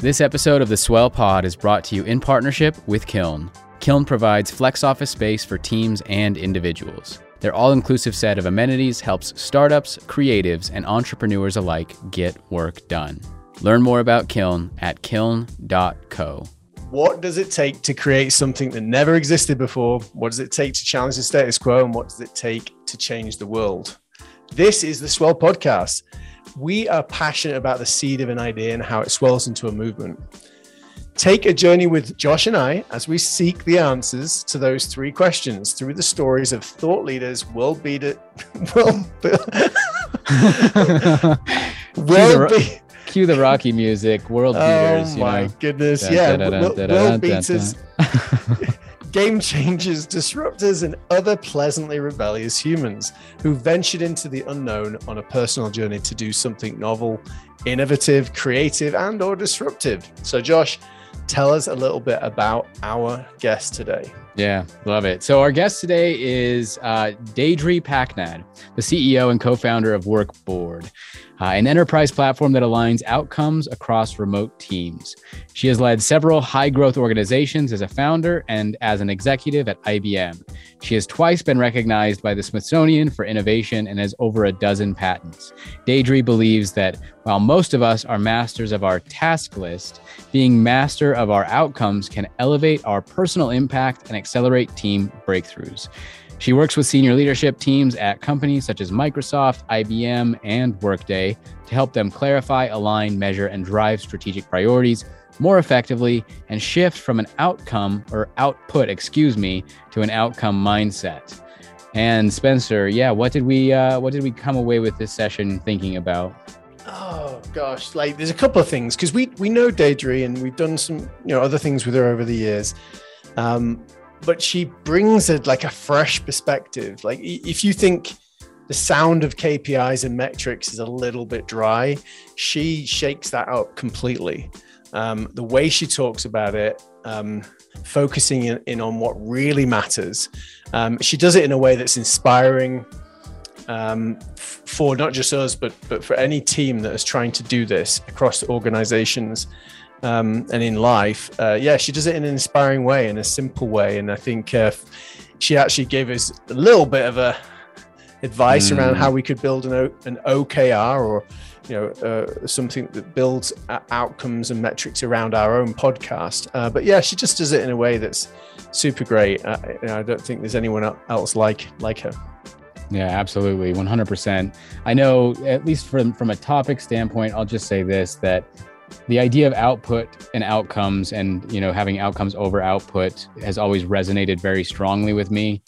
This episode of the Swell Pod is brought to you in partnership with Kiln. Kiln provides flex office space for teams and individuals. Their all inclusive set of amenities helps startups, creatives, and entrepreneurs alike get work done. Learn more about Kiln at kiln.co. What does it take to create something that never existed before? What does it take to challenge the status quo? And what does it take to change the world? This is the Swell Podcast. We are passionate about the seed of an idea and how it swells into a movement. Take a journey with Josh and I as we seek the answers to those three questions through the stories of thought leaders, world beater, world, world, be- Cue the Rocky music, world oh beaters. Oh my know. goodness! Yeah, world beaters, game changers, disruptors, and other pleasantly rebellious humans who ventured into the unknown on a personal journey to do something novel, innovative, creative, and/or disruptive. So, Josh, tell us a little bit about our guest today. Yeah, love it. So our guest today is uh, Deidre Paknad, the CEO and co-founder of Workboard uh, an enterprise platform that aligns outcomes across remote teams. She has led several high growth organizations as a founder and as an executive at IBM. She has twice been recognized by the Smithsonian for innovation and has over a dozen patents. Deidre believes that while most of us are masters of our task list, being master of our outcomes can elevate our personal impact and accelerate team breakthroughs. She works with senior leadership teams at companies such as Microsoft, IBM, and Workday to help them clarify, align, measure, and drive strategic priorities more effectively and shift from an outcome or output, excuse me, to an outcome mindset. And Spencer, yeah, what did we uh, what did we come away with this session thinking about? Oh gosh, like there's a couple of things because we we know Deidre and we've done some you know other things with her over the years. Um, but she brings a like a fresh perspective. Like if you think the sound of KPIs and metrics is a little bit dry, she shakes that up completely. Um, the way she talks about it, um, focusing in, in, on what really matters. Um, she does it in a way that's inspiring um, f- for not just us, but but for any team that is trying to do this across organizations um, and in life, uh, yeah, she does it in an inspiring way, in a simple way, and I think uh, she actually gave us a little bit of a advice mm. around how we could build an, o- an OKR or you know uh, something that builds outcomes and metrics around our own podcast. Uh, but yeah, she just does it in a way that's super great. Uh, I don't think there's anyone else like like her. Yeah, absolutely, 100%. I know, at least from from a topic standpoint, I'll just say this: that the idea of output and outcomes and you know having outcomes over output has always resonated very strongly with me.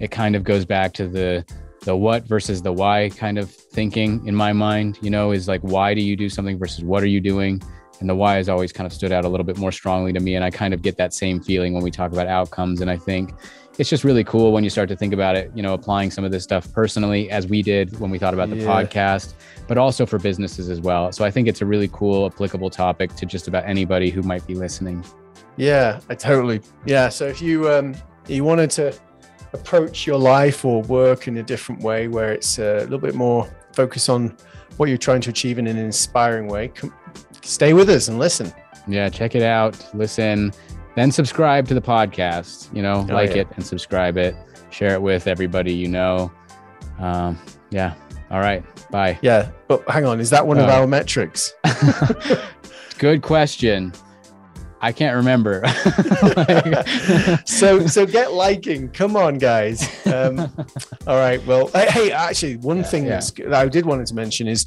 It kind of goes back to the the what versus the why kind of thinking in my mind you know is like why do you do something versus what are you doing? And the why has always kind of stood out a little bit more strongly to me and i kind of get that same feeling when we talk about outcomes. And i think it's just really cool when you start to think about it, you know, applying some of this stuff personally, as we did when we thought about the yeah. podcast, but also for businesses as well. So I think it's a really cool, applicable topic to just about anybody who might be listening. Yeah, I totally. Yeah. So if you um you wanted to approach your life or work in a different way, where it's a little bit more focus on what you're trying to achieve in an inspiring way, come, stay with us and listen. Yeah, check it out. Listen then subscribe to the podcast. You know, oh, like yeah. it and subscribe it. Share it with everybody you know. Um, yeah. All right. Bye. Yeah. But hang on. Is that one of our metrics? Good question. I can't remember. so so get liking. Come on, guys. Um, all right. Well, hey, actually, one yeah, thing yeah. that I did wanted to mention is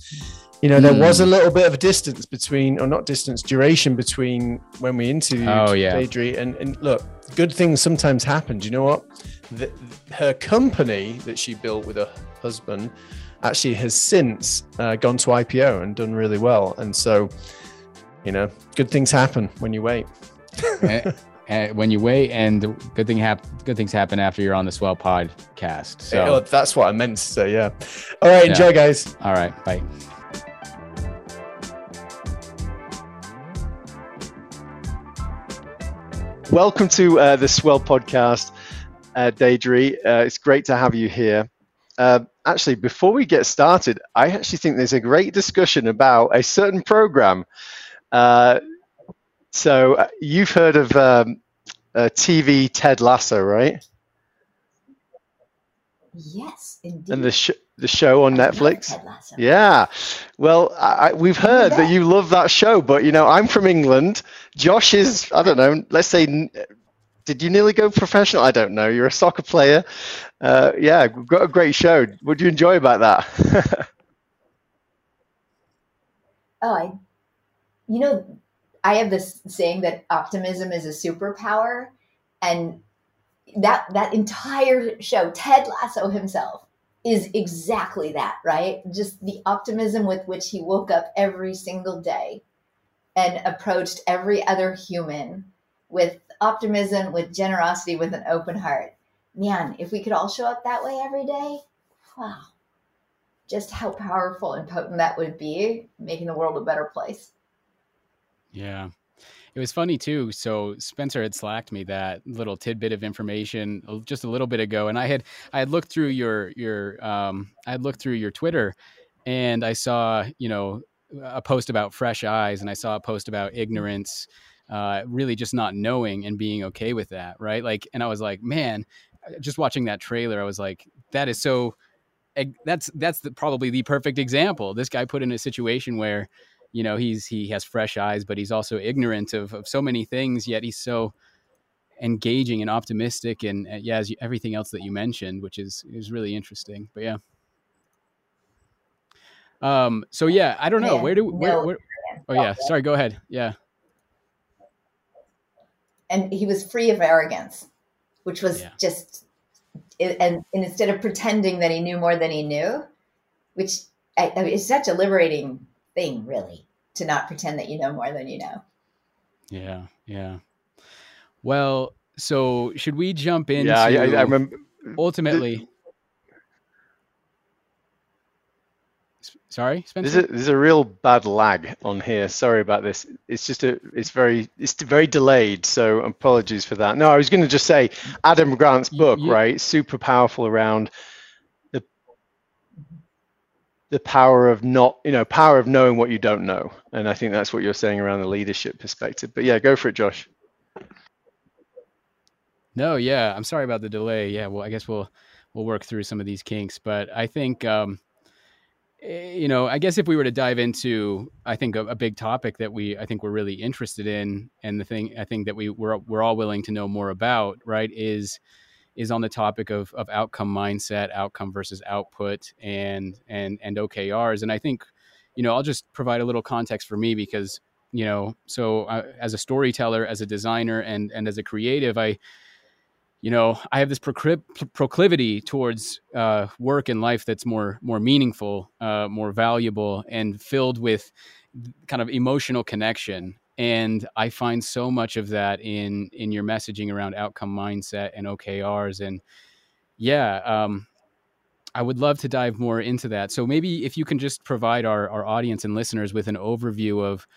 you know, there mm. was a hmm. little bit of a distance between, or not distance, duration between when we interviewed oh, yeah. And, and look, good things sometimes happen. Do you know what? The, her company that she built with her husband actually has since uh, gone to IPO and done really well. And so, you know, good things happen when you wait. and when you wait, and good thing hap- good things happen after you're on the Swell podcast. So oh, that's what I meant to say. Yeah. All right, yeah. enjoy, guys. All right, bye. Welcome to uh, the Swell podcast, uh, Deidre. Uh, it's great to have you here. Uh, actually, before we get started, I actually think there's a great discussion about a certain program uh, So uh, you've heard of um, uh, TV Ted Lasso, right? Yes, indeed. And the sh- the show on Netflix. Yeah. Well, I, we've heard that you love that show, but you know, I'm from England. Josh is, I don't know, let's say, did you nearly go professional? I don't know. You're a soccer player. Uh, yeah, got a great show. What do you enjoy about that? Oh, I, you know, I have this saying that optimism is a superpower, and that that entire show, Ted Lasso himself, is exactly that, right? Just the optimism with which he woke up every single day and approached every other human with optimism, with generosity, with an open heart. Man, if we could all show up that way every day, wow. Just how powerful and potent that would be, making the world a better place. Yeah. It was funny too. So Spencer had slacked me that little tidbit of information just a little bit ago, and I had I had looked through your your um, I had looked through your Twitter, and I saw you know a post about fresh eyes, and I saw a post about ignorance, uh, really just not knowing and being okay with that, right? Like, and I was like, man, just watching that trailer, I was like, that is so. That's that's the, probably the perfect example. This guy put in a situation where you know he's he has fresh eyes but he's also ignorant of, of so many things yet he's so engaging and optimistic and uh, yeah as you, everything else that you mentioned which is is really interesting but yeah um so yeah i don't know where do where, no. where oh yeah sorry go ahead yeah and he was free of arrogance which was yeah. just and, and instead of pretending that he knew more than he knew which I, I mean, it's such a liberating thing, really, to not pretend that you know more than you know. Yeah, yeah. Well, so should we jump into? Yeah, I, I remember. Ultimately, sorry, Spencer. There's a, there's a real bad lag on here. Sorry about this. It's just a, it's very, it's very delayed. So apologies for that. No, I was going to just say Adam Grant's book, you, you, right? Super powerful around the power of not, you know, power of knowing what you don't know. And I think that's what you're saying around the leadership perspective. But yeah, go for it, Josh. No, yeah, I'm sorry about the delay. Yeah, well, I guess we'll we'll work through some of these kinks, but I think um, eh, you know, I guess if we were to dive into, I think a, a, big topic that we, I think we're really interested in, and the thing I think that we we're we're all willing to know more about, right, is is on the topic of, of outcome mindset, outcome versus output, and and and OKRs. And I think, you know, I'll just provide a little context for me because you know, so uh, as a storyteller, as a designer, and and as a creative, I, you know, I have this proclivity towards uh, work and life that's more more meaningful, uh, more valuable, and filled with kind of emotional connection and i find so much of that in in your messaging around outcome mindset and okrs and yeah um, i would love to dive more into that. So maybe if you can just provide our, our audience and listeners with an overview of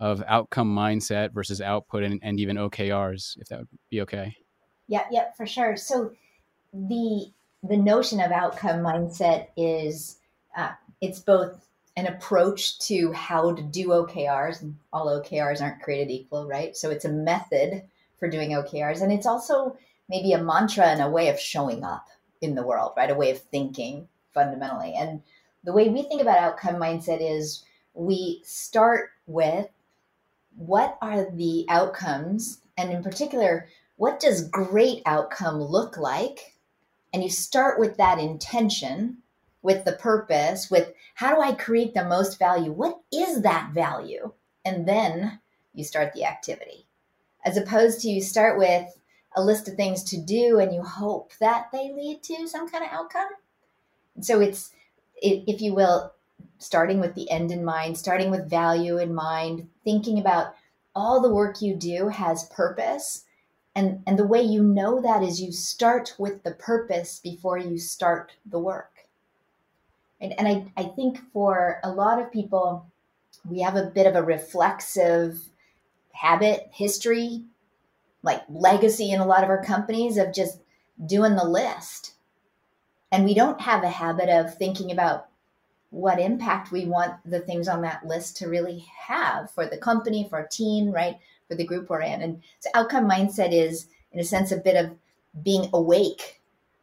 of outcome mindset versus output and, and even okrs if that would be okay yeah yeah for sure. So the the notion of outcome mindset is uh, it's both an approach to how to do OKRs. And all OKRs aren't created equal, right? So it's a method for doing OKRs. And it's also maybe a mantra and a way of showing up in the world, right? A way of thinking fundamentally. And the way we think about outcome mindset is we start with what are the outcomes? And in particular, what does great outcome look like? And you start with that intention with the purpose, with how do I create the most value? What is that value? And then you start the activity. As opposed to you start with a list of things to do and you hope that they lead to some kind of outcome. so it's, if you will, starting with the end in mind, starting with value in mind, thinking about all the work you do has purpose. And, and the way you know that is you start with the purpose before you start the work. And, and I, I think for a lot of people, we have a bit of a reflexive habit, history, like legacy in a lot of our companies of just doing the list. And we don't have a habit of thinking about what impact we want the things on that list to really have for the company, for our team, right? for the group we're in. And so outcome mindset is, in a sense, a bit of being awake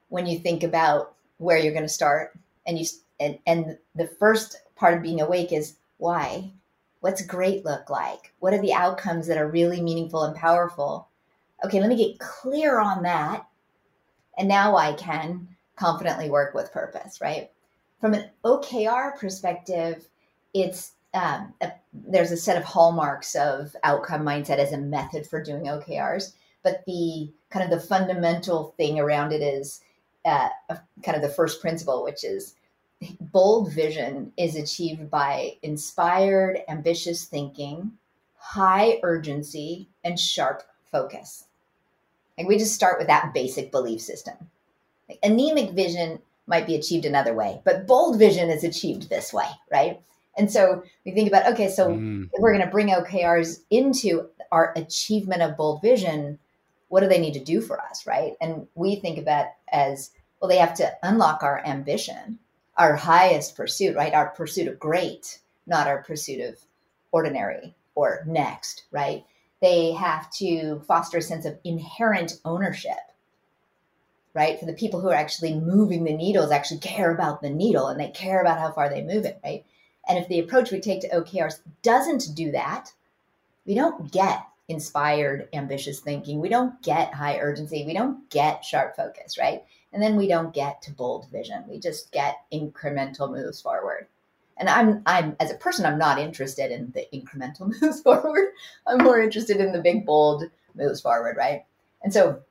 when you think about where you're going to start. And you and, and the first part of being awake is why? What's great look like? What are the outcomes that are really meaningful and powerful? Okay, let me get clear on that. And now I can confidently work with purpose, right? From an OKR perspective, it's um, a, there's a set of hallmarks of outcome mindset as a method for doing OKRs, but the kind of the fundamental thing around it is uh, kind of the first principle, which is bold vision is achieved by inspired, ambitious thinking, high urgency, and sharp focus. Like we just start with that basic belief system. Like anemic vision might be achieved another way, but bold vision is achieved this way, right? And so we think about okay, so mm. if we're going to bring OKRs into our achievement of bold vision, what do they need to do for us, right? And we think of that as well, they have to unlock our ambition, our highest pursuit, right? Our pursuit of great, not our pursuit of ordinary or next, right? They have to foster a sense of inherent ownership, right? For the people who are actually moving the needles, actually care about the needle and they care about how far they move it, right? And if the approach we take to OKRs doesn't do that, we don't get inspired, ambitious thinking. We don't get high urgency. We don't get sharp focus, right? And then we don't get to bold vision. We just get incremental moves forward. And I'm I'm as a person, I'm not interested in the incremental moves forward. I'm more interested in the big bold moves forward, right? And so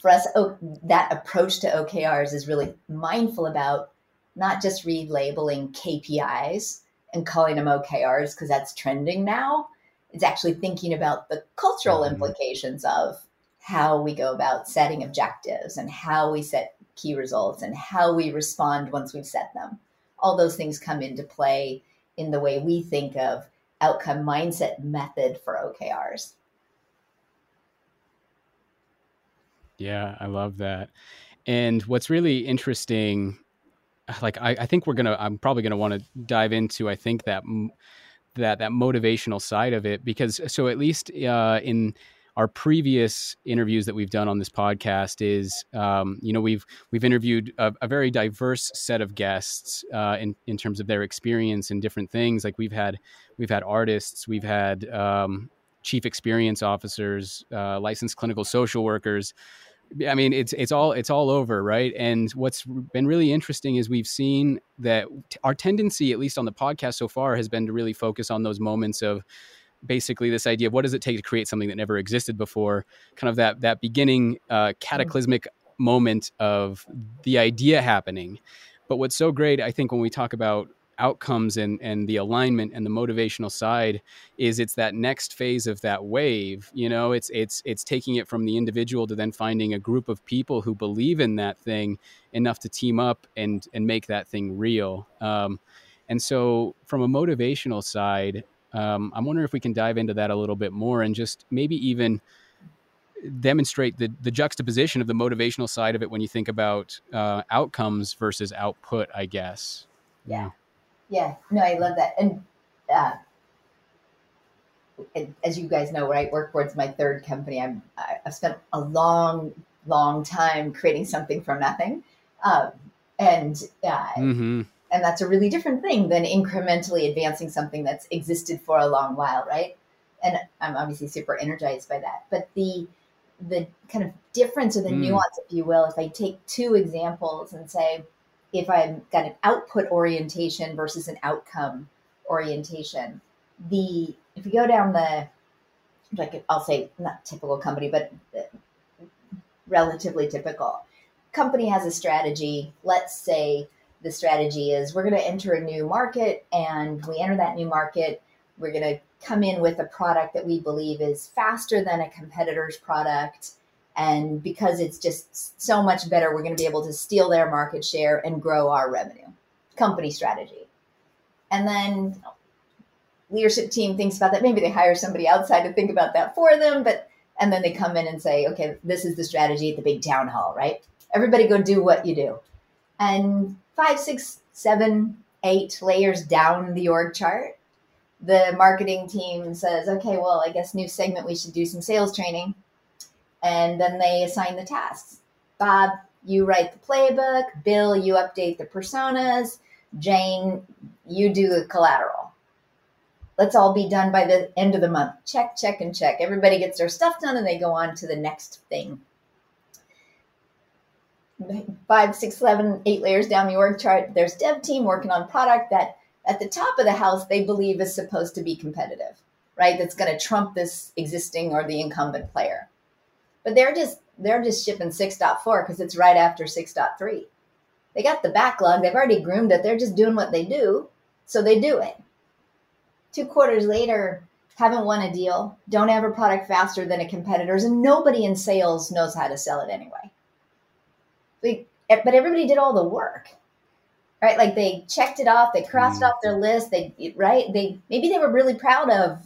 for us, oh, that approach to OKRs is really mindful about not just relabeling KPIs and calling them OKRs because that's trending now. It's actually thinking about the cultural mm-hmm. implications of how we go about setting objectives and how we set key results and how we respond once we've set them. All those things come into play in the way we think of outcome mindset method for OKRs. Yeah, I love that. And what's really interesting, like I, I think we're gonna, I'm probably gonna want to dive into, I think that that that motivational side of it because so at least uh, in our previous interviews that we've done on this podcast is um, you know we've we've interviewed a, a very diverse set of guests uh, in in terms of their experience and different things. Like we've had we've had artists we've had um, chief experience officers uh, licensed clinical social workers I mean, it's it's all it's all over, right? And what's been really interesting is we've seen that our tendency, at least on the podcast so far, has been to really focus on those moments of basically this idea of what does it take to create something that never existed before? Kind of that that beginning uh, cataclysmic moment of the idea happening. But what's so great i think when we talk about outcomes and and the alignment and the motivational side is it's that next phase of that wave you know it's it's it's taking it from the individual to then finding a group of people who believe in that thing enough to team up and and make that thing real um, and so from a motivational side um, I'm wondering if we can dive into that a little bit more and just maybe even demonstrate the, the juxtaposition of the motivational side of it when you think about uh, outcomes versus output, I guess. Yeah. Yeah. No, I love that. And uh, as you guys know, right, Workboard's my third company. I'm, I've spent a long, long time creating something from nothing. Um, and uh, mm-hmm and that's a really different thing than incrementally advancing something that's existed for a long while right and i'm obviously super energized by that but the the kind of difference or the mm. nuance if you will if i take two examples and say if i've got an output orientation versus an outcome orientation. The if you go down the like i'll say not typical company but uh, relatively typical. Company has a strategy. Let's say the strategy is we're going to enter a new market and we enter that new market we're going to come in with a product that we believe is faster than a competitor's product and because it's just so much better we're going to be able to steal their market share and grow our revenue. Company strategy. And then leadership team thinks about that. Maybe they hire somebody outside to think about that for them but and then they come in and say okay this is the strategy at the big town hall right? Everybody go do what you do. And five, six, seven, eight layers down the org chart, the marketing team says, okay, well, I guess new segment, we should do some sales training. And then they assign the tasks. Bob, you write the playbook. Bill, you update the personas. Jane, you do the collateral. Let's all be done by the end of the month. Check, check, and check. Everybody gets their stuff done and they go on to the next thing. Five, six, seven, eight layers down the org chart, there's dev team working on product that at the top of the house they believe is supposed to be competitive, right? That's going to trump this existing or the incumbent player. But they're just they're just shipping 6.4 because it's right after 6.3. They got the backlog, they've already groomed it, they're just doing what they do, so they do it. Two quarters later, haven't won a deal, don't have a product faster than a competitor's, and nobody in sales knows how to sell it anyway. But everybody did all the work right? Like they checked it off, they crossed mm. off their list, they right? They maybe they were really proud of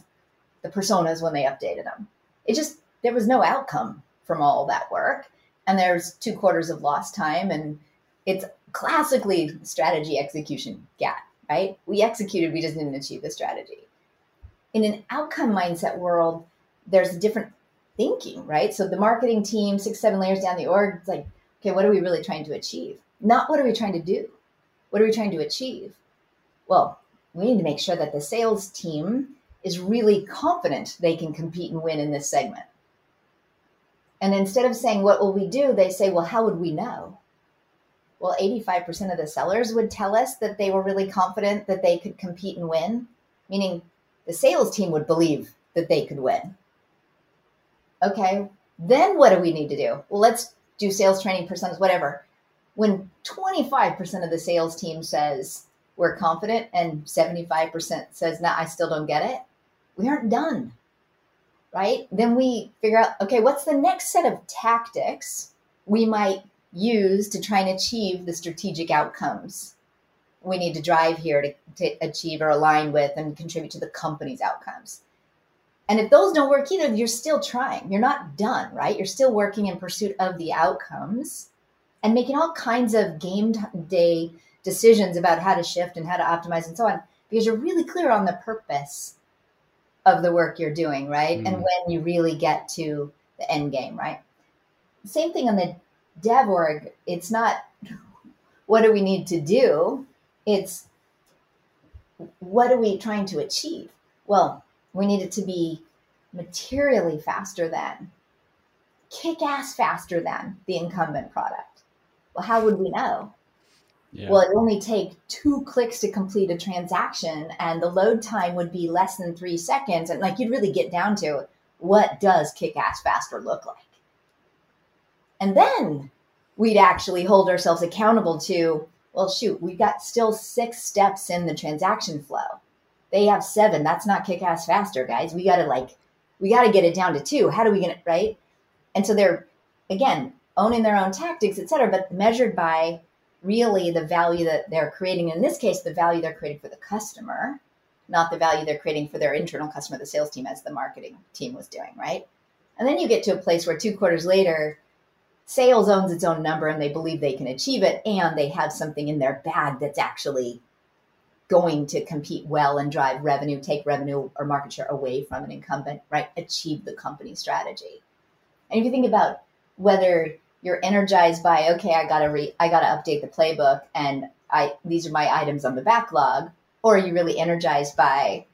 the personas when they updated them. It just there was no outcome from all that work, and there's two quarters of lost time, and it's classically strategy execution gap, right? We executed, we just didn't achieve the strategy. In an outcome mindset world, there's different thinking, right? So the marketing team, six, seven layers down the org, it's like, okay, what are we really trying to achieve? Not what are we trying to do? What are we trying to achieve? Well, we need to make sure that the sales team is really confident they can compete and win in this segment. And instead of saying, What will we do? they say, Well, how would we know? Well, 85% of the sellers would tell us that they were really confident that they could compete and win, meaning the sales team would believe that they could win. Okay, then what do we need to do? Well, let's do sales training personas, whatever when 25% of the sales team says we're confident and 75% says, nah, I still don't get it, we aren't done. Right? Then we figure out, okay, what's the next set of tactics we might use to try and achieve the strategic outcomes we need to drive here to, to achieve or align with and contribute to the company's outcomes. And if those don't work either, you're still trying. You're not done, right? You're still working in pursuit of the outcomes and making all kinds of game day decisions about how to shift and how to optimize and so on because you're really clear on the purpose of the work you're doing, right? Mm. And when you really get to the end game, right? Same thing on the dev org. It's not what do we need to do? It's what are we trying to achieve? Well, we need it to be materially faster than, kick ass faster than the incumbent product. Well, how would we know? Yeah. Well, it only take two clicks to complete a transaction, and the load time would be less than three seconds. And like you'd really get down to what does kick ass faster look like? And then we'd actually hold ourselves accountable to, well, shoot, we've got still six steps in the transaction flow. They have seven. That's not kick ass faster, guys. We got to like, we got to get it down to two. How do we get it right? And so they're, again, owning their own tactics, et cetera, but measured by really the value that they're creating. In this case, the value they're creating for the customer, not the value they're creating for their internal customer, the sales team, as the marketing team was doing, right? And then you get to a place where two quarters later, sales owns its own number and they believe they can achieve it, and they have something in their bag that's actually going to compete well and drive revenue, take revenue or market share away from an incumbent, right? Achieve the company strategy. And if you think about whether you're energized by okay i gotta re i gotta update the playbook and i these are my items on the backlog or are you really energized by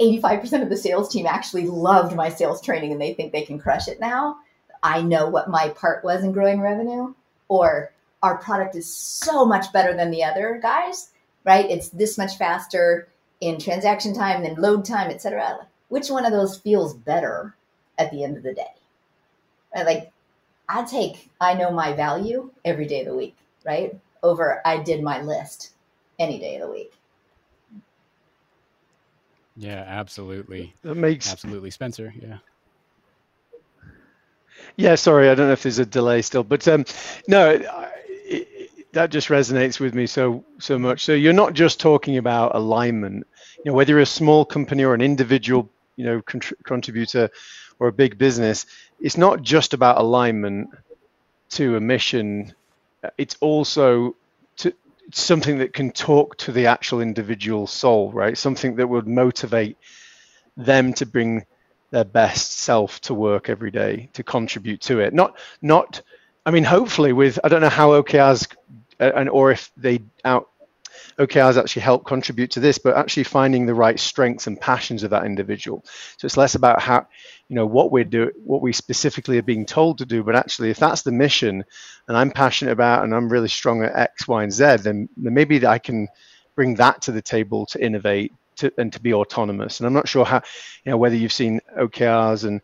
85% of the sales team actually loved my sales training and they think they can crush it now? I know what my part was in growing revenue or our product is so much better than the other guys right? It's this much faster in transaction time than load time etc which one of those feels better at the end of the day? Right? like I take I know my value every day of the week, right? Over I did my list any day of the week. Yeah, absolutely. That makes absolutely Spencer. Yeah. Yeah, sorry, I don't know if there's a delay still, but um, no, it, it, that just resonates with me so so much. So you're not just talking about alignment. You know, whether you're a small company or an individual, you know, contributor or a big business, it's not just about alignment to a mission. It's also to something that can talk to the actual individual soul, right? Something that would motivate them to bring their best self to work every day to contribute to it. Not not I mean hopefully with I don't know how OKRs uh, and or if they out OKRs actually help contribute to this, but actually finding the right strengths and passions of that individual. So it's less about how, you know, what we're doing, what we specifically are being told to do, but actually, if that's the mission, and I'm passionate about, and I'm really strong at X, Y, and Z, then, then maybe I can bring that to the table to innovate to, and to be autonomous. And I'm not sure how, you know, whether you've seen OKRs and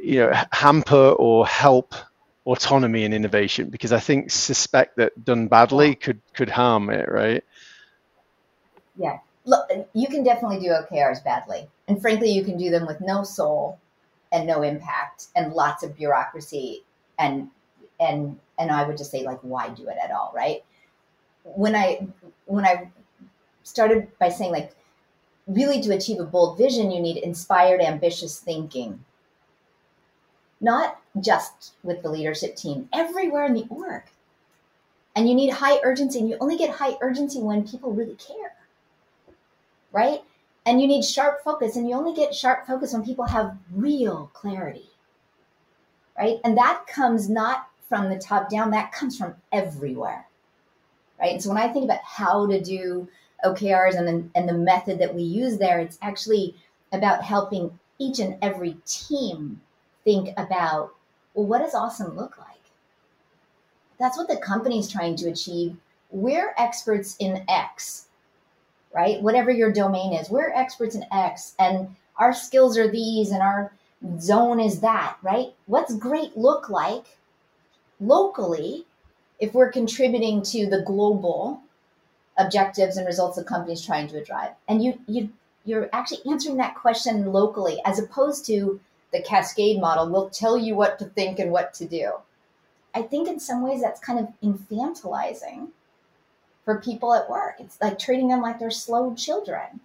you know hamper or help autonomy and innovation because I think suspect that done badly could could harm it, right? Yeah. Look, you can definitely do OKRs badly. And frankly, you can do them with no soul and no impact and lots of bureaucracy and and and I would just say like why do it at all, right? When I when I started by saying like really to achieve a bold vision you need inspired ambitious thinking not just with the leadership team, everywhere in the org. And you need high urgency, and you only get high urgency when people really care, right? And you need sharp focus, and you only get sharp focus when people have real clarity, right? And that comes not from the top down, that comes from everywhere, right? And so when I think about how to do OKRs and the, and the method that we use there, it's actually about helping each and every team think about, well, what does awesome look like? That's what the company is trying to achieve. We're experts in X, right? Whatever your domain is, we're experts in X, and our skills are these, and our zone is that, right? What's great look like locally if we're contributing to the global objectives and results the company's trying to drive? And you you you're actually answering that question locally as opposed to the cascade model will tell you what to think and what to do. I think in some ways that's kind of infantilizing for people at work. It's like treating them like they're slow children.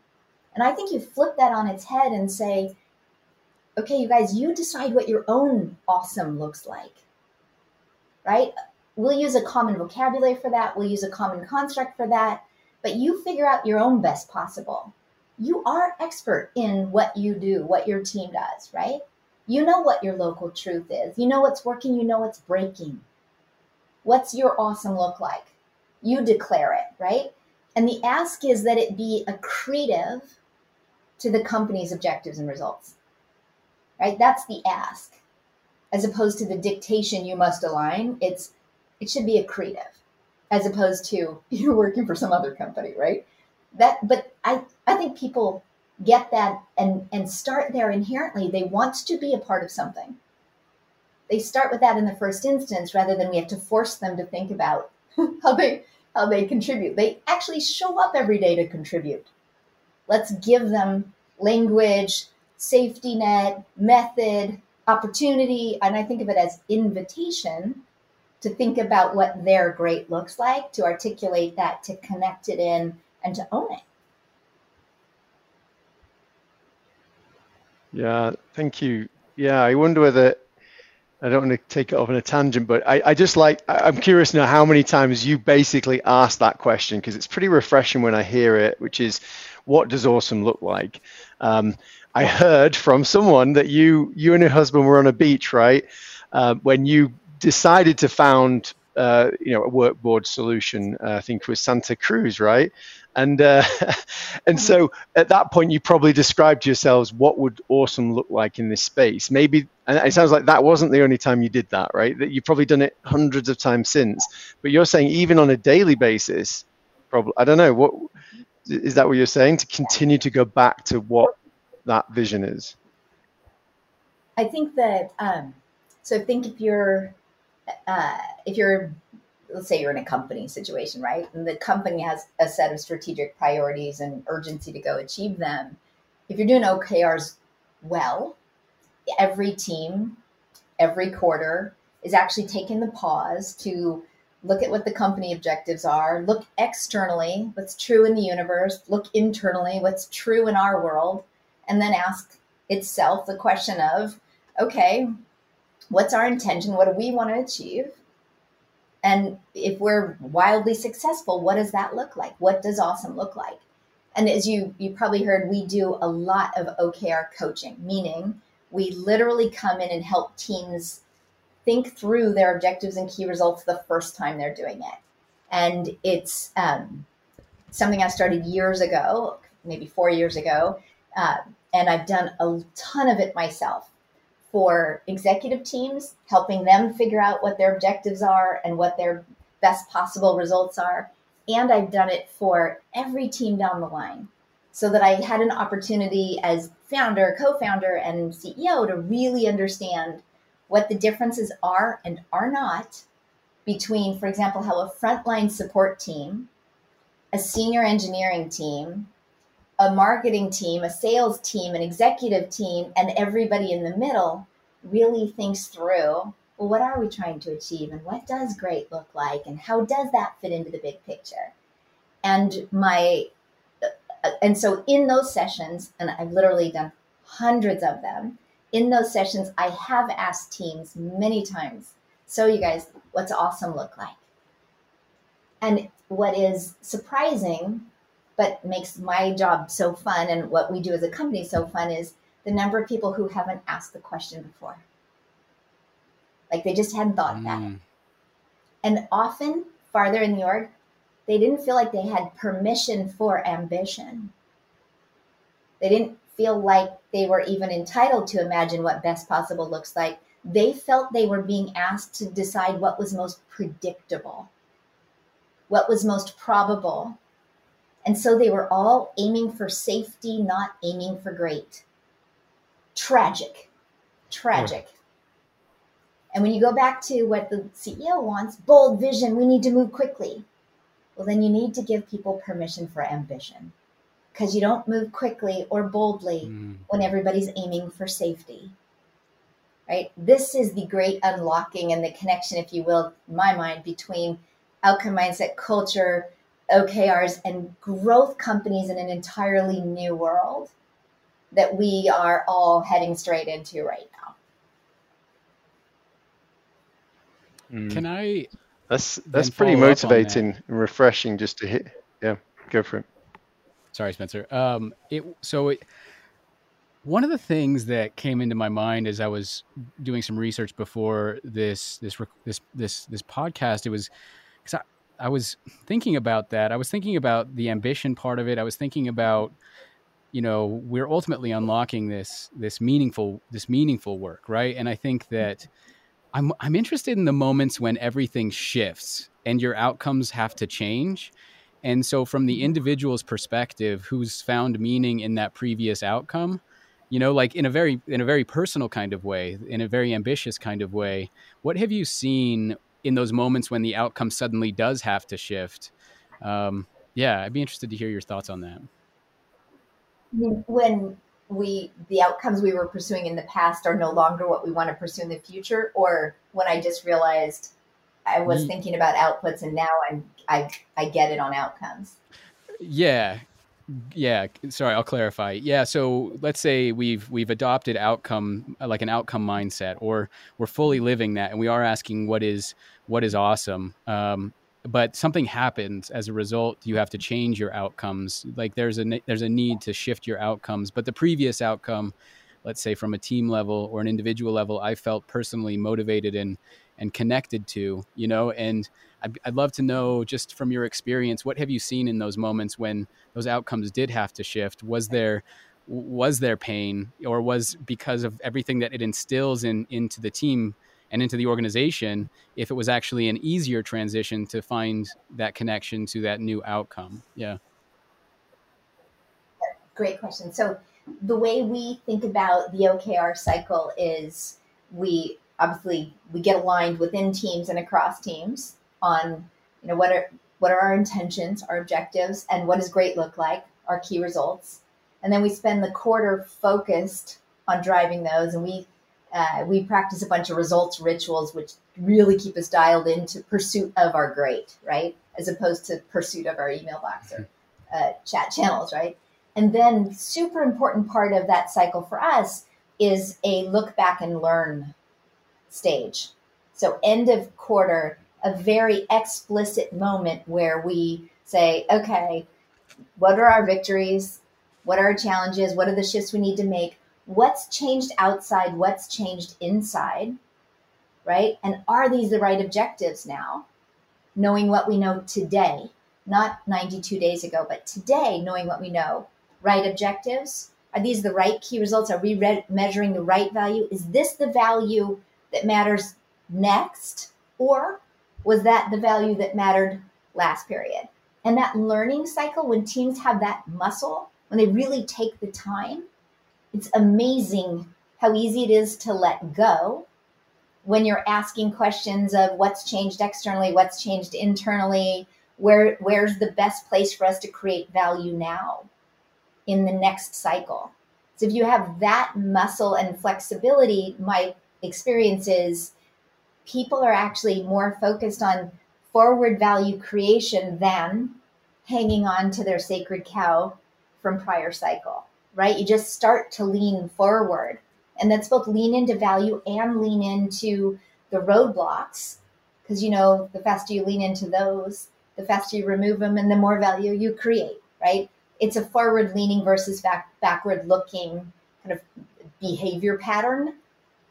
And I think you flip that on its head and say, okay, you guys, you decide what your own awesome looks like, right? We'll use a common vocabulary for that, we'll use a common construct for that, but you figure out your own best possible. You are expert in what you do, what your team does, right? You know what your local truth is. You know what's working, you know what's breaking. What's your awesome look like? You declare it, right? And the ask is that it be accretive to the company's objectives and results. Right? That's the ask. As opposed to the dictation you must align, it's it should be accretive as opposed to you're working for some other company, right? That but I I think people get that and and start there inherently. They want to be a part of something. They start with that in the first instance rather than we have to force them to think about how they how they contribute. They actually show up every day to contribute. Let's give them language safety net method opportunity and i think of it as invitation to think about what their great looks like to articulate that to connect it in and to own it Yeah, thank you. Yeah, I wonder whether I don't want to take it off on a tangent, but I, I just like I'm curious now how many times you basically asked that question because it's pretty refreshing when I hear it, which is what does awesome look like? Um, I heard from someone that you you and your husband were on a beach, right? Uh, when you decided to found uh, you know a workboard solution, uh, I think it was Santa Cruz, right? And uh, and so at that point, you probably described to yourselves what would awesome look like in this space. Maybe, and it sounds like that wasn't the only time you did that, right? That you've probably done it hundreds of times since. But you're saying even on a daily basis, probably I don't know what is that what you're saying to continue to go back to what that vision is. I think that um, so. Think if you're uh, if you're let's say you're in a company situation, right? And the company has a set of strategic priorities and urgency to go achieve them. If you're doing OKRs well, every team, every quarter is actually taking the pause to look at what the company objectives are, look externally, what's true in the universe, look internally, what's true in our world, and then ask itself the question of, okay, what's our intention? What do we want to achieve? And if we're wildly successful, what does that look like? What does awesome look like? And as you you probably heard, we do a lot of OKR coaching, meaning we literally come in and help teams think through their objectives and key results the first time they're doing it. And it's um, something I started years ago, maybe four years ago, uh, and I've done a ton of it myself for executive teams, helping them figure out what their objectives are and what their best possible results are. And I've done it for every team down the line so that I had an opportunity as founder, co founder, and CEO to really understand what the differences are and are not between, for example, how a frontline support team, a senior engineering team, a marketing team, a sales team, an executive team, and everybody in the middle really thinks through well, what are we trying to achieve and what does great look like and how does that fit into the big picture? And my and so in those sessions, and I've literally done hundreds of them, in those sessions, I have asked teams many times, so you guys, what's awesome look like? And what is surprising but makes my job so fun and what we do as a company so fun is the number of people who haven't asked the question before. Like they just hadn't thought mm. about it. And often, farther in the org, they didn't feel like they had permission for ambition. They didn't feel like they were even entitled to imagine what best possible looks like. They felt they were being asked to decide what was most predictable, what was most probable, and so they were all aiming for safety, not aiming for great. Tragic. Tragic. And when you go back to what the CEO wants bold vision, we need to move quickly. Well, then you need to give people permission for ambition because you don't move quickly or boldly mm. when everybody's aiming for safety. Right? This is the great unlocking and the connection, if you will, in my mind, between outcome mindset, culture, OKRs and growth companies in an entirely new world that we are all heading straight into right now. Mm. Can I? That's that's pretty motivating that? and refreshing just to hit. Yeah, go for it. Sorry, Spencer. Um, it so it, one of the things that came into my mind as I was doing some research before this this this this this podcast, it was because I was thinking about that. I was thinking about the ambition part of it. I was thinking about, you know, we're ultimately unlocking this this meaningful this meaningful work, right? And I think mm-hmm. that I'm I'm interested in the moments when everything shifts and your outcomes have to change. And so from the mm-hmm. individual's perspective who's found meaning in that previous outcome, you know, like in a very in a very personal kind of way, in a very ambitious kind of way, what have you seen in those moments when the outcome suddenly does have to shift. Um, yeah, I'd be interested to hear your thoughts on that. When we the outcomes we were pursuing in the past are no longer what we want to pursue in the future, or when I just realized I was thinking about outputs and now I'm I I get it on outcomes. Yeah, yeah sorry i'll clarify. Yeah so let's say we've we've adopted outcome like an outcome mindset or we're fully living that and we are asking what is what is awesome um, but something happens as a result you have to change your outcomes. Like there's a there's a need to shift your outcomes but the previous outcome let's say from a team level or an individual level i felt personally motivated and and connected to you know and I'd, I'd love to know just from your experience what have you seen in those moments when those outcomes did have to shift? Was there was there pain or was because of everything that it instills in into the team and into the organization if it was actually an easier transition to find that connection to that new outcome? Yeah. Great question. So the way we think about the okr cycle is we obviously we get aligned within teams and across teams on you know what are what are our intentions, our objectives, and what does great look like, our key results, and then we spend the quarter focused on driving those, and we uh, we practice a bunch of results rituals which really keep us dialed into pursuit of our great, right, as opposed to pursuit of our email box or uh, chat channels, right. And then super important part of that cycle for us is a look back and learn stage. So end of quarter, a very explicit moment where we say, okay, what are our victories? What are our challenges? What are the shifts we need to make? What's changed outside? What's changed inside? Right? And are these the right objectives now? Knowing what we know today, not 92 days ago, but today, knowing what we know. Right objectives? Are these the right key results? Are we re- measuring the right value? Is this the value that matters next? Or was that the value that mattered last period? And that learning cycle, when teams have that muscle, when they really take the time, it's amazing how easy it is to let go when you're asking questions of what's changed externally, what's changed internally, where where's the best place for us to create value now in the next cycle. So if you have that muscle and flexibility, my experience is people are actually more focused on forward value creation than hanging on to their sacred cow from prior cycle, right? You just start to lean forward. And that's both lean into value and lean into the roadblocks. Because, you know, the faster you lean into those, the faster you remove them and the more value you create, right? It's a forward leaning versus back, backward looking kind of behavior pattern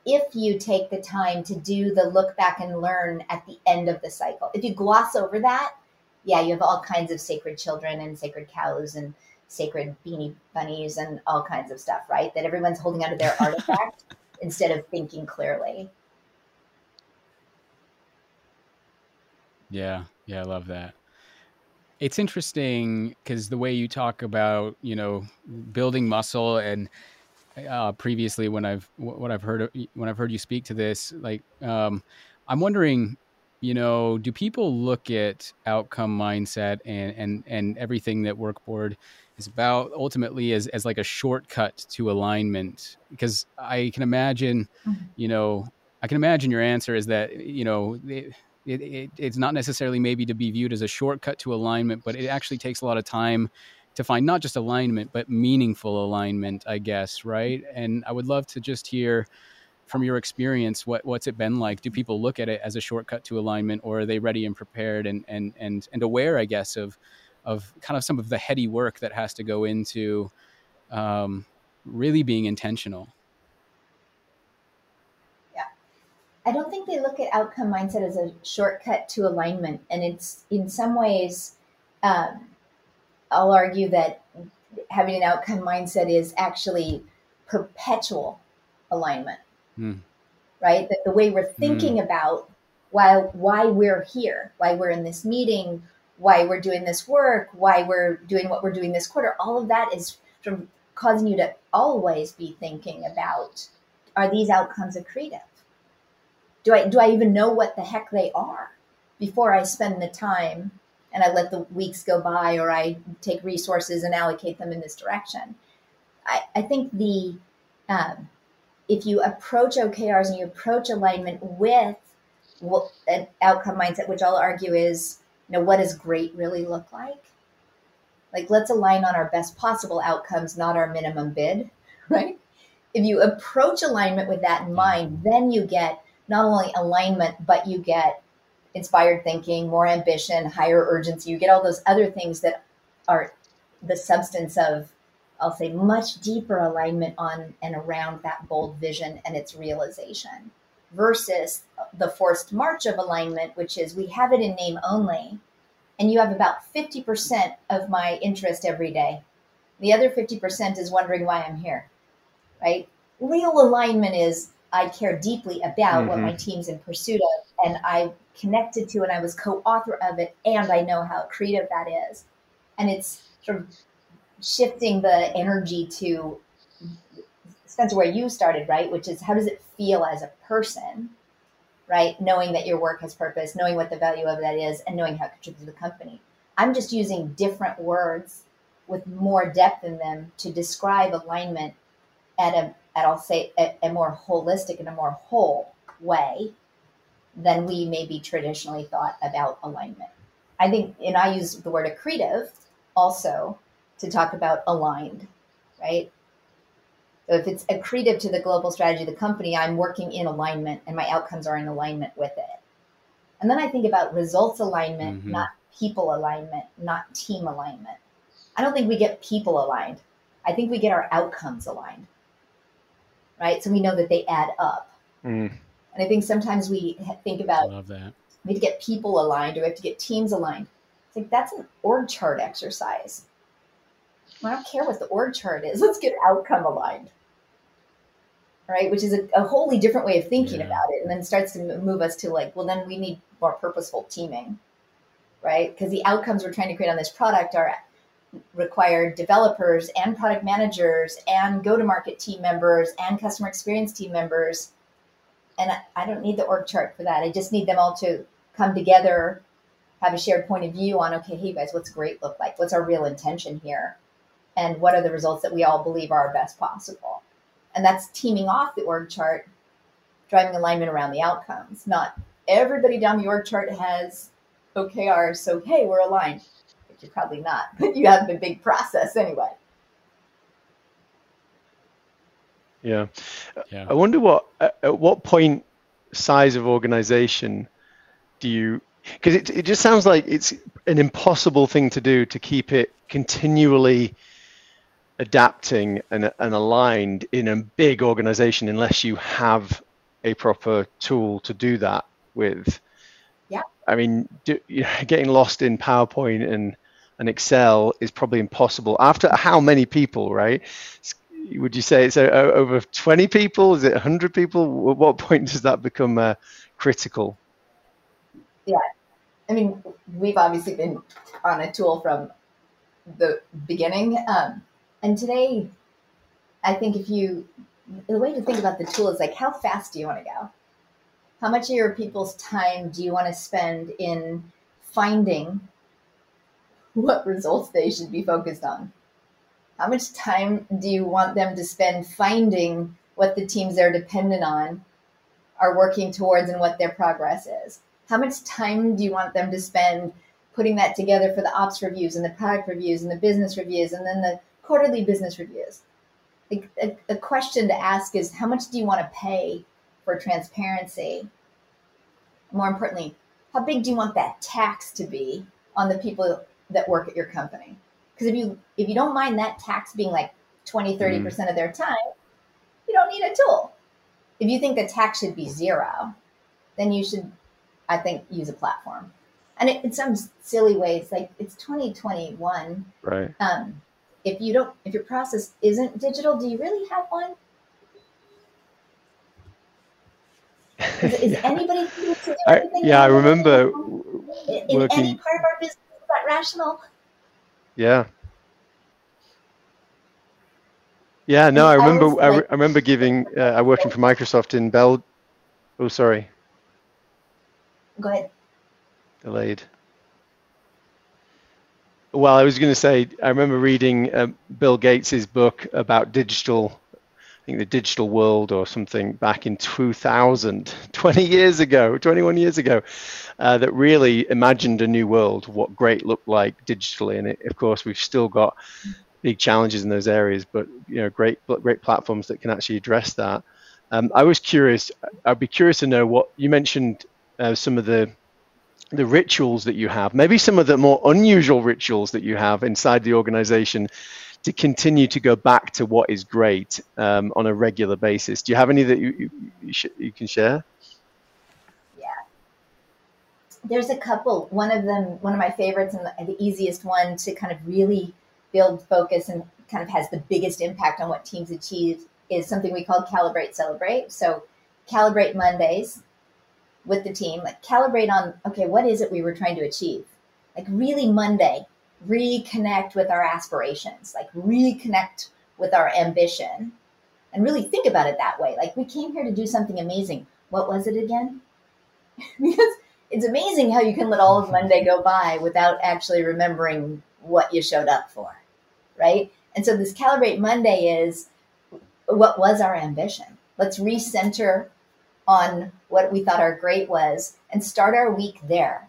if you take the time to do the look back and learn at the end of the cycle. If you gloss over that, yeah, you have all kinds of sacred children and sacred cows and sacred beanie bunnies and all kinds of stuff, right? That everyone's holding onto their artifact instead of thinking clearly. Yeah, yeah, I love that. It's interesting because the way you talk about, you know, building muscle and uh, previously when I've what I've heard when I've heard you speak to this, like um, I'm wondering, you know, do people look at outcome mindset and and and everything that WorkBoard is about ultimately as as like a shortcut to alignment? Because I can imagine, mm-hmm. you know, I can imagine your answer is that you know. It, it, it, it's not necessarily maybe to be viewed as a shortcut to alignment, but it actually takes a lot of time to find not just alignment but meaningful alignment i guess right? And i would love to just hear from your experience what what's it been like? Do people look at it as a shortcut to alignment or are they ready and prepared and and and and aware i guess of of kind of some of the heady work that has to go into um, really being intentional? Yeah. I don't think they look at outcome mindset as a shortcut to alignment and it's in some ways um, I'll argue that having an outcome mindset is actually perpetual alignment, mm. right? That the way we're thinking mm. about why why we're here, why we're in this meeting, why we're doing this work, why we're doing what we're doing this quarter, all of that is from causing you to always be thinking about are these outcomes accretive? Do I do I even know what the heck they are before I spend the time and I let the weeks go by or I take resources and allocate them in this direction. I, I think the um, if you approach OKRs and you approach alignment with an outcome mindset, which I'll argue is, you know, what does great really look like? Like, let's align on our best possible outcomes, not our minimum bid, right? If you approach alignment with that in mind, then you get not only alignment, but you get inspired thinking, more ambition, higher urgency. You get all those other things that are the substance of, I'll say, much deeper alignment on and around that bold vision and its realization versus the forced march of alignment, which is we have it in name only, and you have about 50% of my interest every day. The other 50% is wondering why I'm here, right? Real alignment is I care deeply about mm-hmm. what my team's in pursuit of, and I connected to and I was co-author of it, and I know how creative that is. And it's sort of shifting the energy to Spencer, where you started, right? Which is how does it feel as a person, right? Knowing that your work has purpose, knowing what the value of that is, and knowing how it contributes to the company. I'm just using different words with more depth in them to describe alignment at a at I'll say a, a more holistic and a more whole way than we maybe traditionally thought about alignment. I think, and I use the word accretive also to talk about aligned, right? So if it's accretive to the global strategy of the company, I'm working in alignment and my outcomes are in alignment with it. And then I think about results alignment, mm-hmm. not people alignment, not team alignment. I don't think we get people aligned. I think we get our outcomes aligned. Right? So we know that they add up. Mm. And I think sometimes we think about love that. We have to get people aligned or we have to get teams aligned. It's like that's an org chart exercise. I don't care what the org chart is. Let's get outcome aligned. Right, which is a, a wholly different way of thinking yeah. about it, and then starts to move us to like, well, then we need more purposeful teaming, right? Because the outcomes we're trying to create on this product are require developers and product managers and go-to-market team members and customer experience team members, and I don't need the org chart for that. I just need them all to come together, have a shared point of view on, okay, hey guys, what's great look like? What's our real intention here? and what are the results that we all believe are best possible. And that's teaming off the org chart, driving alignment around the outcomes. Not everybody down the org chart has OKRs, so hey, we're aligned. But you're probably not, but you have a big process anyway. Yeah. yeah. I wonder what at what point size of organization do you because it, it just sounds like it's an impossible thing to do to keep it continually adapting and, and aligned in a big organization unless you have a proper tool to do that with. Yeah. I mean, do, you know, getting lost in PowerPoint and, and Excel is probably impossible. After how many people, right? Would you say it's over 20 people? Is it 100 people? At what point does that become uh, critical? Yeah. I mean, we've obviously been on a tool from the beginning. Um, and today, I think if you, the way to think about the tool is like, how fast do you want to go? How much of your people's time do you want to spend in finding what results they should be focused on? How much time do you want them to spend finding what the teams they're dependent on are working towards and what their progress is? How much time do you want them to spend putting that together for the ops reviews and the product reviews and the business reviews and then the quarterly business reviews. A, a, a question to ask is how much do you want to pay for transparency? More importantly, how big do you want that tax to be on the people that work at your company? Because if you if you don't mind that tax being like 20, 30% mm. of their time, you don't need a tool. If you think the tax should be zero, then you should, I think, use a platform. And it, in some silly ways, like it's 2021. Right. Um, if you don't if your process isn't digital do you really have one is, is yeah. anybody I, yeah i remember in, working... any part of our business rational. Yeah. Yeah no i remember I, like, I, remember giving uh, i working for microsoft in bell. Oh sorry. Go ahead. Delayed. Well, I was going to say, I remember reading uh, Bill Gates's book about digital, I think the digital world or something back in 2000, 20 years ago, 21 years ago, uh, that really imagined a new world, what great looked like digitally. And it, of course, we've still got big challenges in those areas, but you know, great, great platforms that can actually address that. Um, I was curious. I'd be curious to know what you mentioned. Uh, some of the the rituals that you have, maybe some of the more unusual rituals that you have inside the organization to continue to go back to what is great um, on a regular basis. Do you have any that you, you, you, can share? Yeah. There's a couple. One of them, one of my favorites and the easiest one to kind of really build focus and kind of has the biggest impact on what teams achieve is something we call Calibrate Celebrate. So, Calibrate Mondays with the team, like calibrate on, okay, what is it we were trying to achieve? Like really Monday, reconnect with our aspirations, like reconnect with our ambition and really think about it that way. Like we came here to do something amazing. What was it again? because it's amazing how you can let all of Monday go by without actually remembering what you showed up for. Right. And so this calibrate Monday is what was our ambition? Let's recenter on what we thought our great was and start our week there,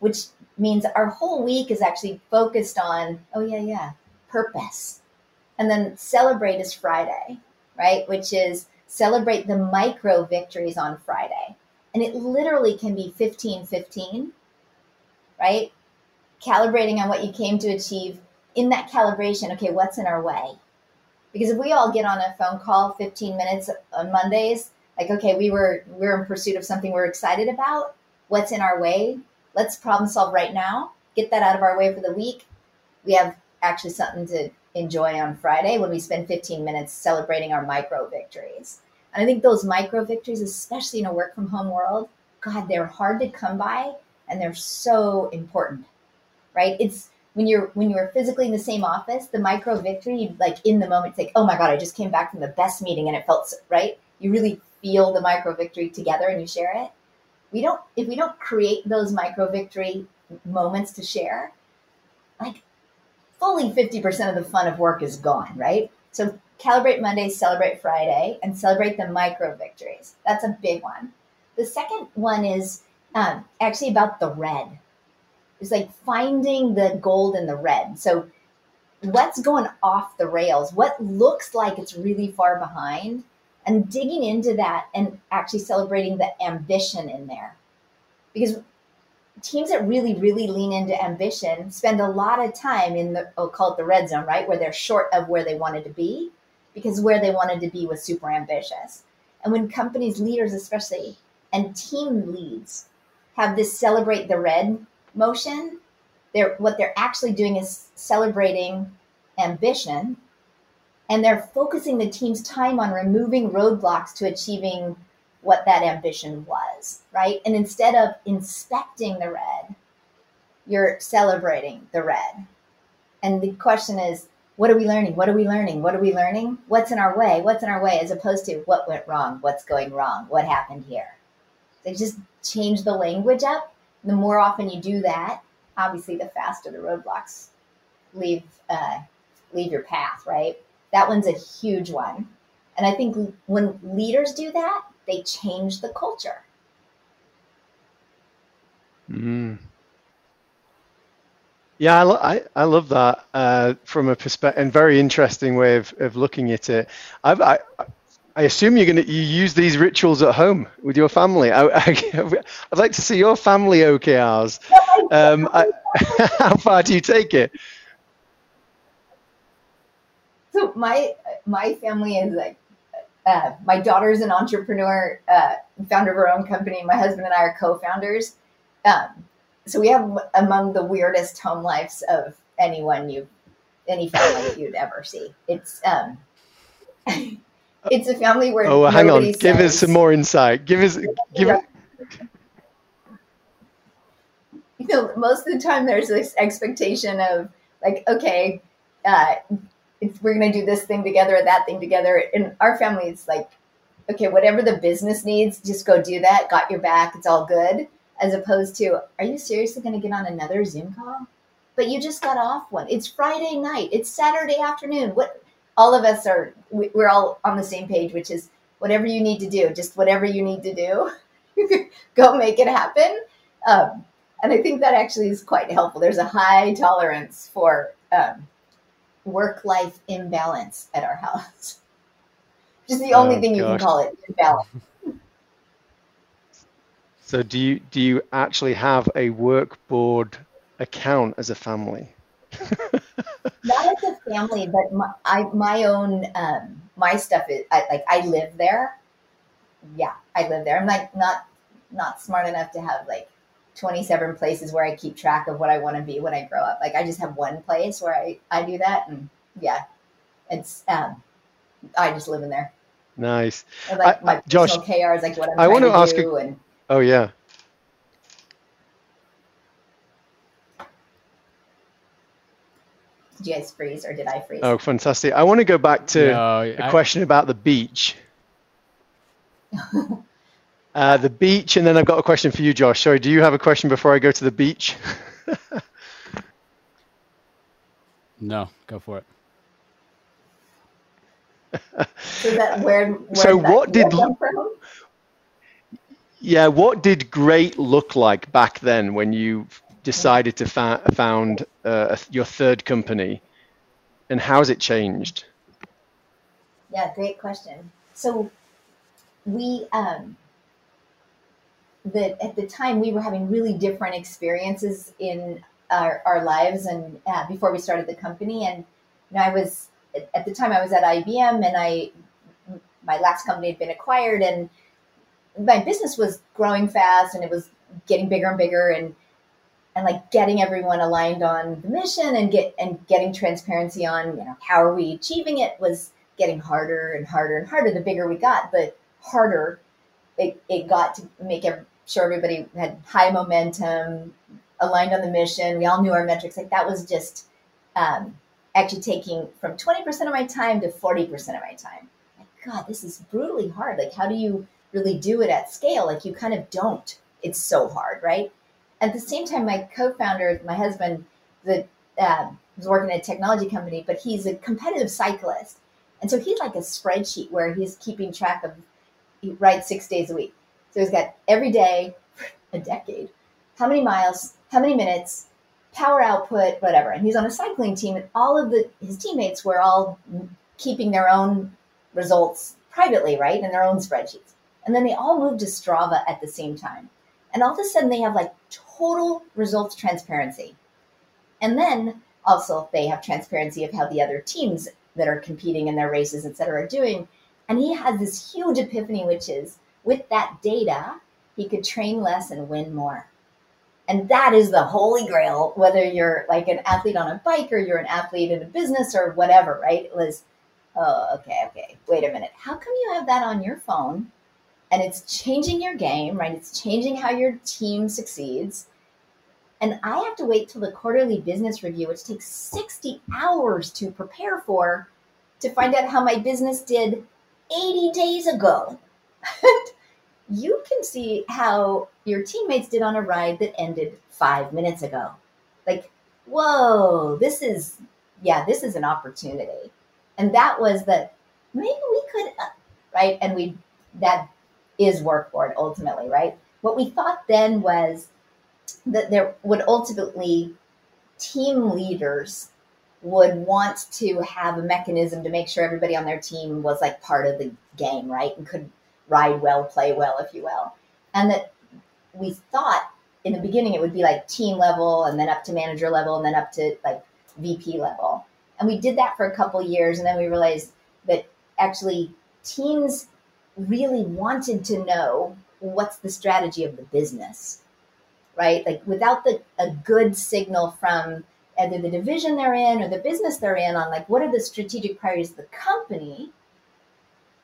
which means our whole week is actually focused on, oh, yeah, yeah, purpose. And then celebrate is Friday, right? Which is celebrate the micro victories on Friday. And it literally can be 15 15, right? Calibrating on what you came to achieve in that calibration. Okay, what's in our way? Because if we all get on a phone call 15 minutes on Mondays, like, okay, we were we're in pursuit of something we're excited about. What's in our way? Let's problem solve right now. Get that out of our way for the week. We have actually something to enjoy on Friday when we spend 15 minutes celebrating our micro victories. And I think those micro victories, especially in a work from home world, God, they're hard to come by and they're so important, right? It's when you're when you're physically in the same office, the micro victory, like in the moment, it's like, oh my God, I just came back from the best meeting and it felt so, right. You really feel the micro victory together and you share it. We don't if we don't create those micro victory moments to share, like fully 50% of the fun of work is gone, right? So calibrate Monday, celebrate Friday, and celebrate the micro victories. That's a big one. The second one is um, actually about the red. It's like finding the gold in the red. So what's going off the rails? What looks like it's really far behind? And digging into that and actually celebrating the ambition in there. Because teams that really, really lean into ambition spend a lot of time in the, I'll call it the red zone, right? Where they're short of where they wanted to be because where they wanted to be was super ambitious. And when companies, leaders especially, and team leads have this celebrate the red motion, they're, what they're actually doing is celebrating ambition and they're focusing the team's time on removing roadblocks to achieving what that ambition was, right? And instead of inspecting the red, you're celebrating the red. And the question is, what are we learning? What are we learning? What are we learning? What's in our way? What's in our way? As opposed to what went wrong? What's going wrong? What happened here? They just change the language up. The more often you do that, obviously, the faster the roadblocks leave uh, leave your path. Right? That one's a huge one. And I think when leaders do that, they change the culture. Mm. Yeah, I, lo- I, I, love that uh, from a perspective and very interesting way of, of looking at it. I've, I, I assume you're gonna you use these rituals at home with your family. I, would like to see your family OKRs. Um, how far do you take it? So my my family is like uh, my daughter's an entrepreneur, uh, founder of her own company. My husband and I are co-founders. Um, so we have among the weirdest home lives of anyone you, any family that you'd ever see. It's um, it's a family where oh, hang on, says, give us some more insight. Give us, give yeah. it. You know, most of the time there's this expectation of like, okay, uh, we're going to do this thing together or that thing together. In our family, it's like, okay, whatever the business needs, just go do that. Got your back. It's all good. As opposed to, are you seriously going to get on another Zoom call? But you just got off one. It's Friday night. It's Saturday afternoon. What? All of us are. We're all on the same page, which is whatever you need to do. Just whatever you need to do. go make it happen. Um, and I think that actually is quite helpful. There's a high tolerance for um, work life imbalance at our house. Just the only oh, thing you can call it imbalance. So do you do you actually have a WorkBoard account as a family? Not as a family, but my I, my own um, my stuff is I, like I live there. Yeah, I live there. I'm like not not smart enough to have like 27 places where I keep track of what I want to be when I grow up. Like I just have one place where I, I do that. And yeah, it's, um, I just live in there. Nice. And like I, my Josh, KR is like what I'm I want to, to ask you, and, oh yeah. Did you guys freeze or did I freeze? Oh, fantastic. I want to go back to no, a I, question about the beach. Uh, the beach, and then I've got a question for you, Josh. Sorry, do you have a question before I go to the beach? no, go for it. so that where, where so what did yeah what did great look like back then when you decided to fa- found uh, your third company and how has it changed yeah great question so we um that at the time we were having really different experiences in our, our lives and uh, before we started the company. And you know, I was at the time I was at IBM and I my last company had been acquired and my business was growing fast and it was getting bigger and bigger and and like getting everyone aligned on the mission and get and getting transparency on you know how are we achieving it was getting harder and harder and harder the bigger we got but harder it, it got to make sure everybody had high momentum aligned on the mission. We all knew our metrics. Like that was just um, actually taking from 20% of my time to 40% of my time. Like god this is brutally hard. Like how do you really do it at scale? Like you kind of don't. It's so hard right? At the same time, my co-founder, my husband, the uh, was working at a technology company, but he's a competitive cyclist, and so he's like a spreadsheet where he's keeping track of. He rides six days a week, so he's got every day, a decade, how many miles, how many minutes, power output, whatever. And he's on a cycling team, and all of the his teammates were all keeping their own results privately, right, in their own spreadsheets. And then they all moved to Strava at the same time. And all of a sudden, they have like total results transparency. And then also, they have transparency of how the other teams that are competing in their races, et cetera, are doing. And he has this huge epiphany, which is with that data, he could train less and win more. And that is the holy grail, whether you're like an athlete on a bike or you're an athlete in a business or whatever, right? It was, oh, okay, okay, wait a minute. How come you have that on your phone and it's changing your game, right? It's changing how your team succeeds. And I have to wait till the quarterly business review, which takes 60 hours to prepare for, to find out how my business did 80 days ago. You can see how your teammates did on a ride that ended five minutes ago. Like, whoa, this is, yeah, this is an opportunity. And that was that maybe we could, uh, right? And we, that is WorkBoard ultimately, right? What we thought then was that there would ultimately team leaders would want to have a mechanism to make sure everybody on their team was like part of the game, right? And could ride well, play well, if you will. And that we thought in the beginning it would be like team level and then up to manager level and then up to like VP level. And we did that for a couple years and then we realized that actually teams really wanted to know what's the strategy of the business, right? Like without the a good signal from either the division they're in or the business they're in on like what are the strategic priorities of the company,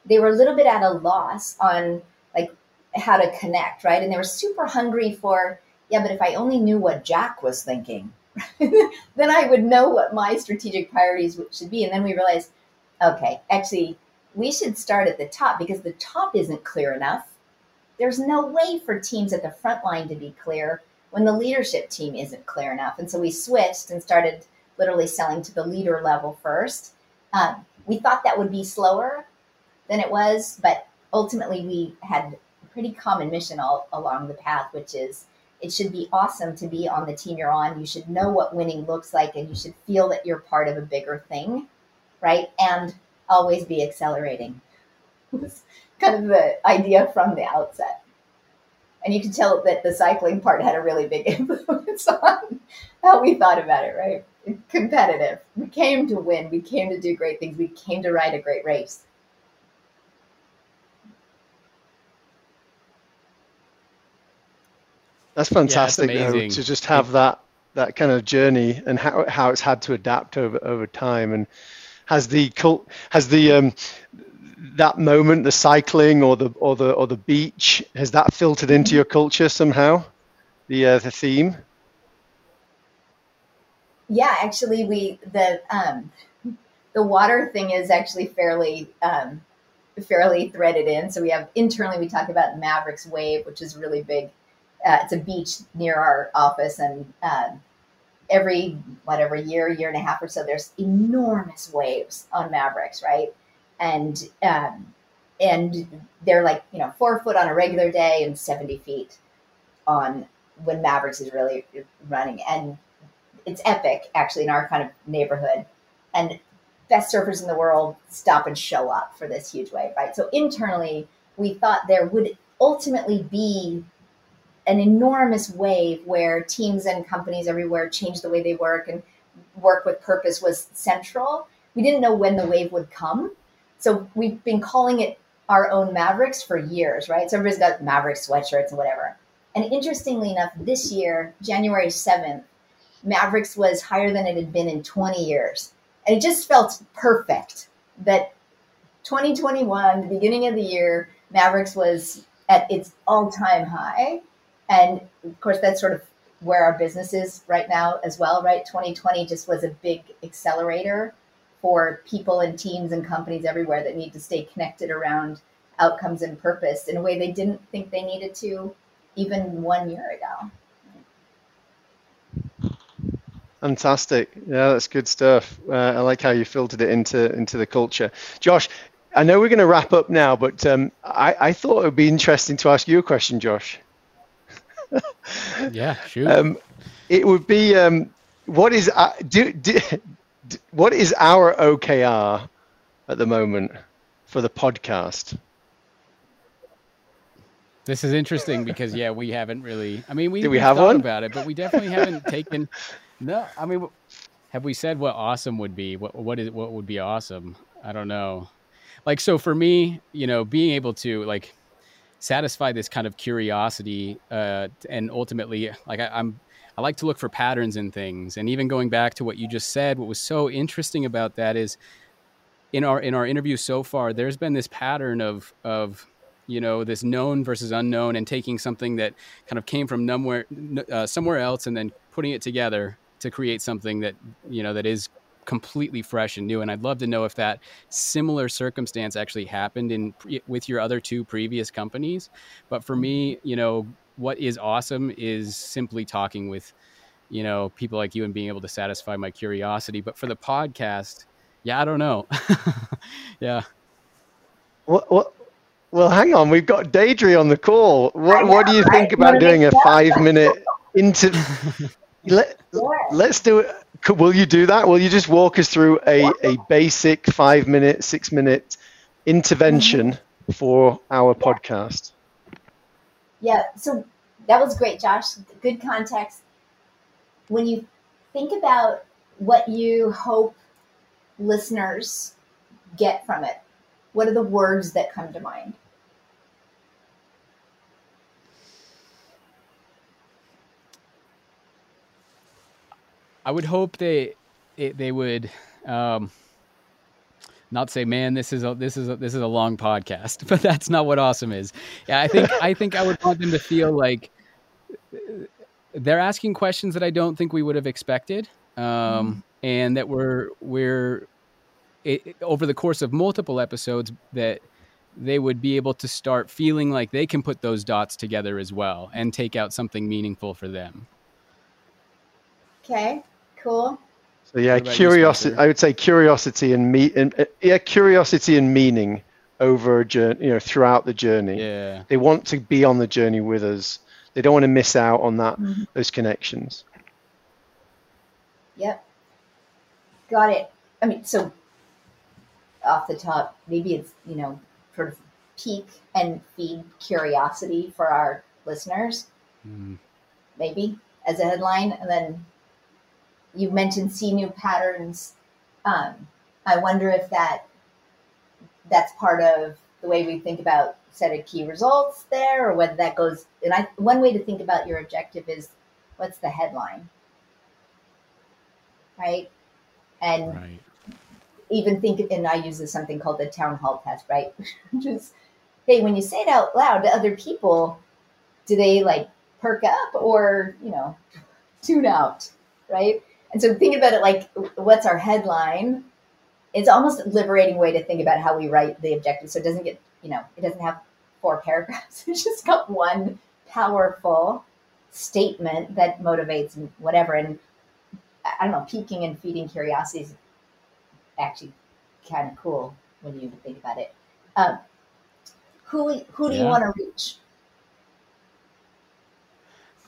they were a little bit at a loss on like how to connect, right? And they were super hungry for, yeah, but if I only knew what Jack was thinking, then I would know what my strategic priorities should be. And then we realized, okay, actually, we should start at the top because the top isn't clear enough. There's no way for teams at the front line to be clear when the leadership team isn't clear enough. And so we switched and started literally selling to the leader level first. Um, we thought that would be slower than it was, but ultimately we had a pretty common mission all along the path, which is it should be awesome to be on the team you're on. You should know what winning looks like and you should feel that you're part of a bigger thing, right? And always be accelerating. was kind of the idea from the outset. And you can tell that the cycling part had a really big influence on how we thought about it, right? Competitive. We came to win. We came to do great things. We came to ride a great race. That's fantastic yeah, though, to just have that that kind of journey and how how it's had to adapt over over time and has the cult has the um, that moment, the cycling or the or the or the beach, has that filtered into your culture somehow? The uh, the theme. Yeah, actually, we the um, the water thing is actually fairly um, fairly threaded in. So we have internally we talk about Mavericks Wave, which is really big. Uh, it's a beach near our office, and um, every whatever year, year and a half or so, there's enormous waves on Mavericks, right? And um, and they're like you know four foot on a regular day and seventy feet on when Mavericks is really running, and it's epic actually in our kind of neighborhood. And best surfers in the world stop and show up for this huge wave, right? So internally, we thought there would ultimately be an enormous wave where teams and companies everywhere changed the way they work and work with purpose was central. We didn't know when the wave would come. So we've been calling it our own Mavericks for years, right? So everybody's got Maverick sweatshirts and whatever. And interestingly enough, this year, January 7th, Mavericks was higher than it had been in 20 years. And it just felt perfect that 2021, the beginning of the year, Mavericks was at its all time high. And of course, that's sort of where our business is right now as well, right? 2020 just was a big accelerator for people and teams and companies everywhere that need to stay connected around outcomes and purpose in a way they didn't think they needed to even one year ago. Fantastic. Yeah, that's good stuff. Uh, I like how you filtered it into into the culture. Josh, I know we're going to wrap up now, but um, I, I thought it would be interesting to ask you a question, Josh. Yeah, shoot. Um, it would be um, what is uh, do, do, do, what is our OKR at the moment for the podcast? This is interesting because yeah, we haven't really. I mean, we do we have thought one about it, but we definitely haven't taken. No, I mean, have we said what awesome would be? What what is what would be awesome? I don't know. Like so for me, you know, being able to like satisfy this kind of curiosity uh, and ultimately like I, i'm i like to look for patterns in things. And even going back to what you just said what was so interesting about that is in our in our interview so far there's been this pattern of of you know this known versus unknown and taking something that kind of came from somewhere uh, somewhere else and then putting it together to create something that you know that is completely fresh and new. And I'd love to know if that similar circumstance actually happened in with your other two previous companies. But for me, mm-hmm. you know, what is awesome is simply talking with, you know, people like you and being able to satisfy my curiosity. But for the podcast, yeah, I don't know. yeah. What, what, well, hang on. We've got Deidre on the call. What, know, what do you right? think about doing a five minute into? Let, let's do it will you do that? Will you just walk us through a, a basic five minute, six minute intervention for our podcast? Yeah, so that was great, Josh. Good context. When you think about what you hope listeners get from it, what are the words that come to mind? I would hope they it, they would um, not say, "Man, this is a this is a, this is a long podcast," but that's not what awesome is. Yeah, I think I think I would want them to feel like they're asking questions that I don't think we would have expected, um, mm. and that we're we're it, over the course of multiple episodes that they would be able to start feeling like they can put those dots together as well and take out something meaningful for them. Okay cool. So yeah, curiosity. I would say curiosity and me, and uh, yeah, curiosity and meaning over a journey. You know, throughout the journey. Yeah. They want to be on the journey with us. They don't want to miss out on that mm-hmm. those connections. Yep. Got it. I mean, so off the top, maybe it's you know sort of pique and feed curiosity for our listeners. Mm. Maybe as a headline, and then you mentioned see new patterns. Um, I wonder if that that's part of the way we think about set of key results there, or whether that goes. And I one way to think about your objective is what's the headline, right? And right. even think, and I use this something called the town hall test, right? Which is, hey, when you say it out loud to other people, do they like perk up or you know tune out, right? And so think about it like what's our headline? It's almost a liberating way to think about how we write the objective. So it doesn't get, you know, it doesn't have four paragraphs. It's just got one powerful statement that motivates whatever. And I don't know, piquing and feeding curiosity is actually kind of cool when you think about it. Um, who who do yeah. you want to reach?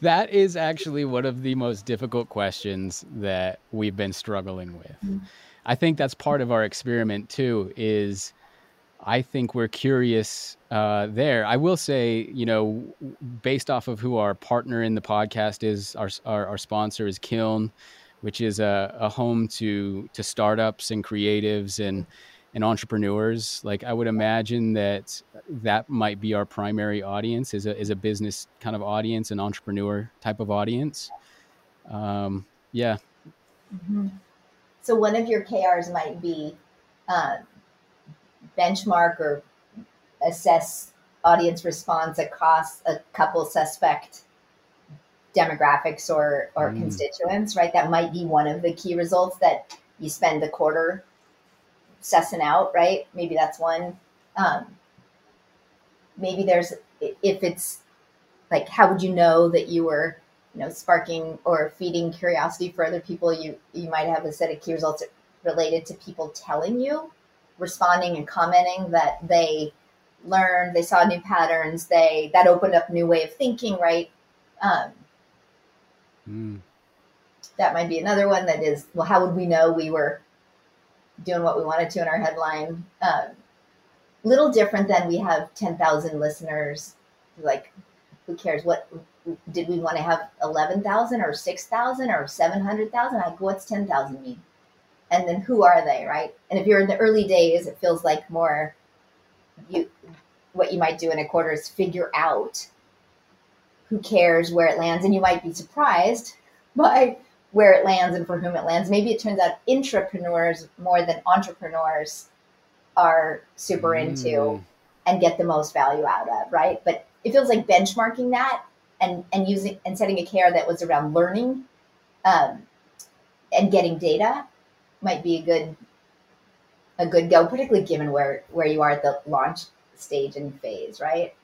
That is actually one of the most difficult questions that we've been struggling with. Mm-hmm. I think that's part of our experiment too is I think we're curious uh, there. I will say, you know, based off of who our partner in the podcast is, our our, our sponsor is Kiln, which is a, a home to to startups and creatives and and entrepreneurs. Like I would imagine that that might be our primary audience is a is a business kind of audience, an entrepreneur type of audience. Um, yeah. Mm-hmm. So one of your KRs might be uh, benchmark or assess audience response across a couple suspect demographics or or mm. constituents, right? That might be one of the key results that you spend the quarter sussing out, right? Maybe that's one. Um, maybe there's if it's like how would you know that you were you know sparking or feeding curiosity for other people you you might have a set of key results related to people telling you responding and commenting that they learned, they saw new patterns, they that opened up a new way of thinking, right? Um, mm. That might be another one that is, well, how would we know we were doing what we wanted to in our headline? Um, little different than we have 10,000 listeners. Like, who cares? What did we want to have 11,000 or 6,000 or 700,000? Like, what's 10,000 mean? and then who are they, right? And if you're in the early days, it feels like more you what you might do in a quarter is figure out who cares where it lands, and you might be surprised by where it lands and for whom it lands. Maybe it turns out intrapreneurs more than entrepreneurs are super mm. into and get the most value out of, right? But it feels like benchmarking that and and using and setting a care that was around learning um, and getting data might be a good a good go, particularly given where where you are at the launch stage and phase, right?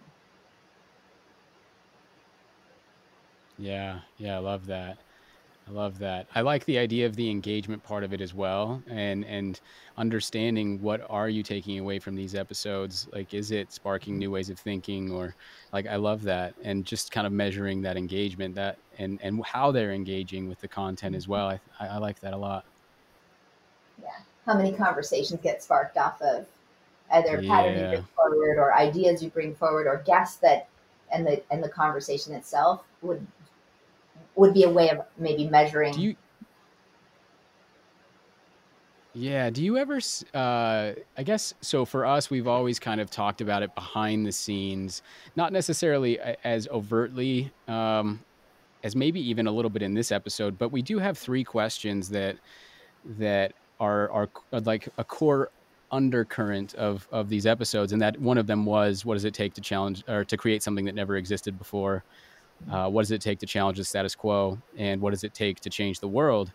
Yeah, yeah, I love that. I love that. I like the idea of the engagement part of it as well, and and understanding what are you taking away from these episodes. Like, is it sparking new ways of thinking, or like I love that, and just kind of measuring that engagement, that and and how they're engaging with the content as well. I I like that a lot yeah, how many conversations get sparked off of either yeah. pattern you bring forward or ideas you bring forward or guests that and the and the conversation itself would would be a way of maybe measuring. You, yeah. Do you ever? Uh, I guess so. For us, we've always kind of talked about it behind the scenes, not necessarily as overtly um, as maybe even a little bit in this episode, but we do have three questions that that are are like a core undercurrent of of these episodes, and that one of them was what does it take to challenge or to create something that never existed before? Uh, what does it take to challenge the status quo, and what does it take to change the world?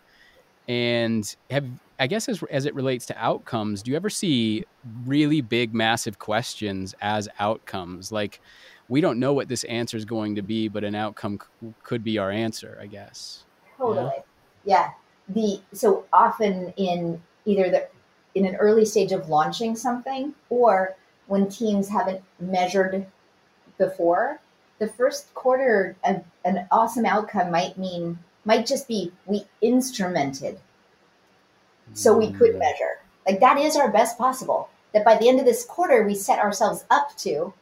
And have I guess as as it relates to outcomes, do you ever see really big, massive questions as outcomes? Like we don't know what this answer is going to be, but an outcome c- could be our answer. I guess. Totally. Yeah. yeah the so often in either the in an early stage of launching something or when teams haven't measured before the first quarter a, an awesome outcome might mean might just be we instrumented. So we could mm. measure. Like that is our best possible. That by the end of this quarter we set ourselves up to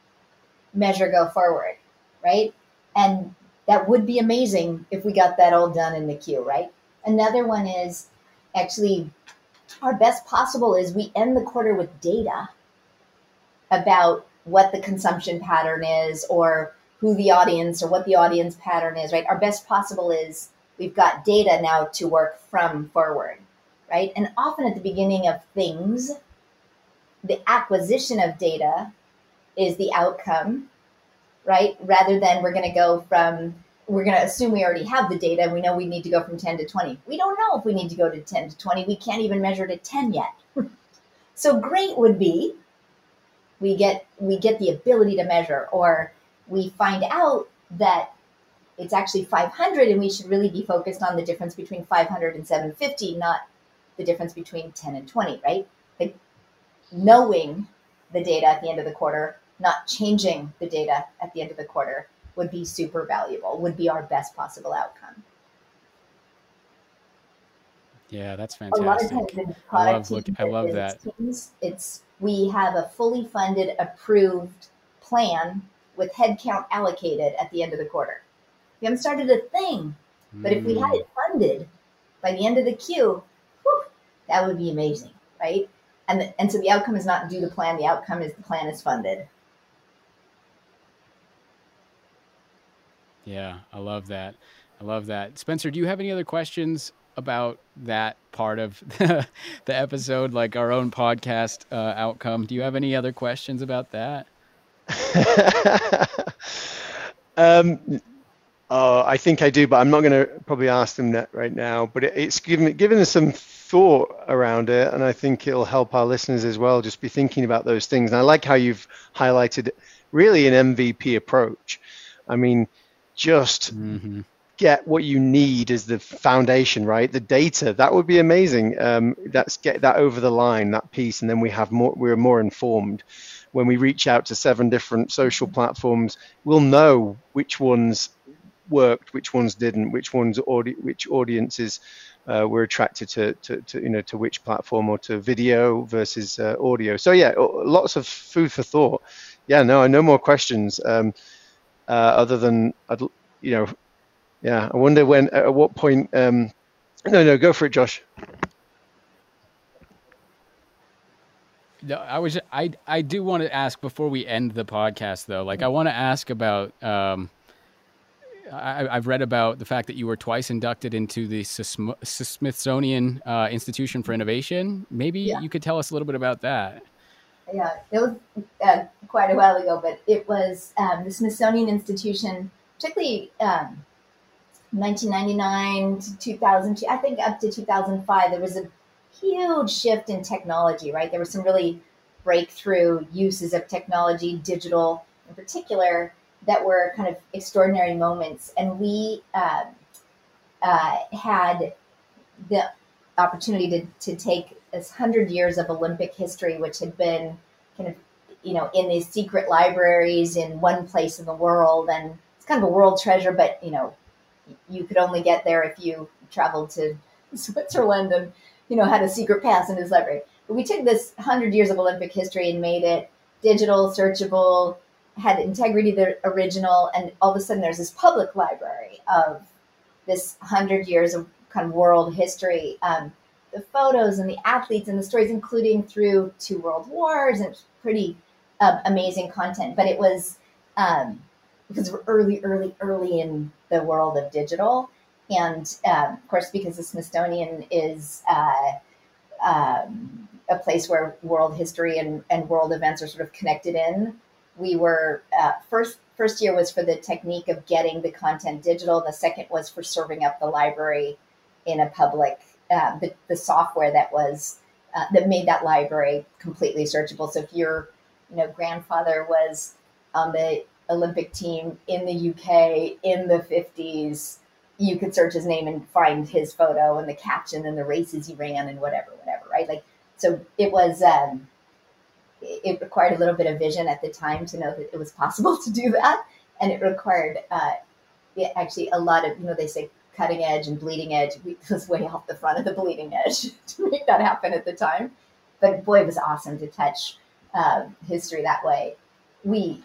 measure go forward right? And that would be amazing if we got that all done in the queue right? Another one is actually our best possible is we end the quarter with data about what the consumption pattern is or who the audience or what the audience pattern is, right? Our best possible is we've got data now to work from forward, right? And often at the beginning of things, the acquisition of data is the outcome, right? Rather than we're going to go from we're going to assume we already have the data and we know we need to go from 10 to 20. We don't know if we need to go to 10 to 20. We can't even measure to 10 yet. so great would be we get we get the ability to measure or we find out that it's actually 500 and we should really be focused on the difference between 500 and 750 not the difference between 10 and 20 right like knowing the data at the end of the quarter not changing the data at the end of the quarter would be super valuable, would be our best possible outcome. Yeah, that's fantastic. A lot of times in product I love, look, I love that. Teams, it's we have a fully funded, approved plan with headcount allocated at the end of the quarter. We haven't started a thing, but if we had it funded by the end of the Q, whew, that would be amazing, right? And the, and so the outcome is not due to plan. The outcome is the plan is funded. Yeah, I love that. I love that. Spencer, do you have any other questions about that part of the, the episode, like our own podcast uh, outcome? Do you have any other questions about that? um, oh, I think I do, but I'm not going to probably ask them that right now. But it, it's given given us some thought around it, and I think it'll help our listeners as well. Just be thinking about those things. And I like how you've highlighted really an MVP approach. I mean, just mm-hmm. Get what you need as the foundation, right? The data that would be amazing. Um, that's get that over the line, that piece, and then we have more. We're more informed when we reach out to seven different social platforms. We'll know which ones worked, which ones didn't, which ones audi- which audiences uh, were attracted to, to, to, you know to which platform or to video versus uh, audio. So yeah, lots of food for thought. Yeah, no, no more questions. Um, uh, other than you know, yeah. I wonder when at what point. Um, no, no, go for it, Josh. No, I was I I do want to ask before we end the podcast though. Like I want to ask about um I, have read about the fact that you were twice inducted into the Smithsonian uh, Institution for Innovation. Maybe yeah. you could tell us a little bit about that yeah, it was uh, quite a while ago, but it was um, the Smithsonian Institution, particularly um, 1999 to 2002, I think up to 2005, there was a huge shift in technology, right? There were some really breakthrough uses of technology, digital in particular, that were kind of extraordinary moments. And we uh, uh, had the opportunity to, to take this hundred years of Olympic history, which had been kind of, you know, in these secret libraries in one place in the world, and it's kind of a world treasure. But you know, you could only get there if you traveled to Switzerland and you know had a secret pass in his library. But we took this hundred years of Olympic history and made it digital, searchable, had integrity the original, and all of a sudden there's this public library of this hundred years of kind of world history. Um, the photos and the athletes and the stories, including through two world wars, and pretty uh, amazing content. But it was um, because we're early, early, early in the world of digital, and um, of course, because the Smithsonian is uh, um, a place where world history and, and world events are sort of connected in. We were uh, first first year was for the technique of getting the content digital. The second was for serving up the library in a public uh, the, the software that was uh, that made that library completely searchable. So if your you know grandfather was on the Olympic team in the UK in the 50s, you could search his name and find his photo and the caption and the races he ran and whatever, whatever, right? Like so it was um, it required a little bit of vision at the time to know that it was possible to do that, and it required uh, actually a lot of you know they say cutting edge and bleeding edge We was way off the front of the bleeding edge to make that happen at the time. But boy, it was awesome to touch uh, history that way. We,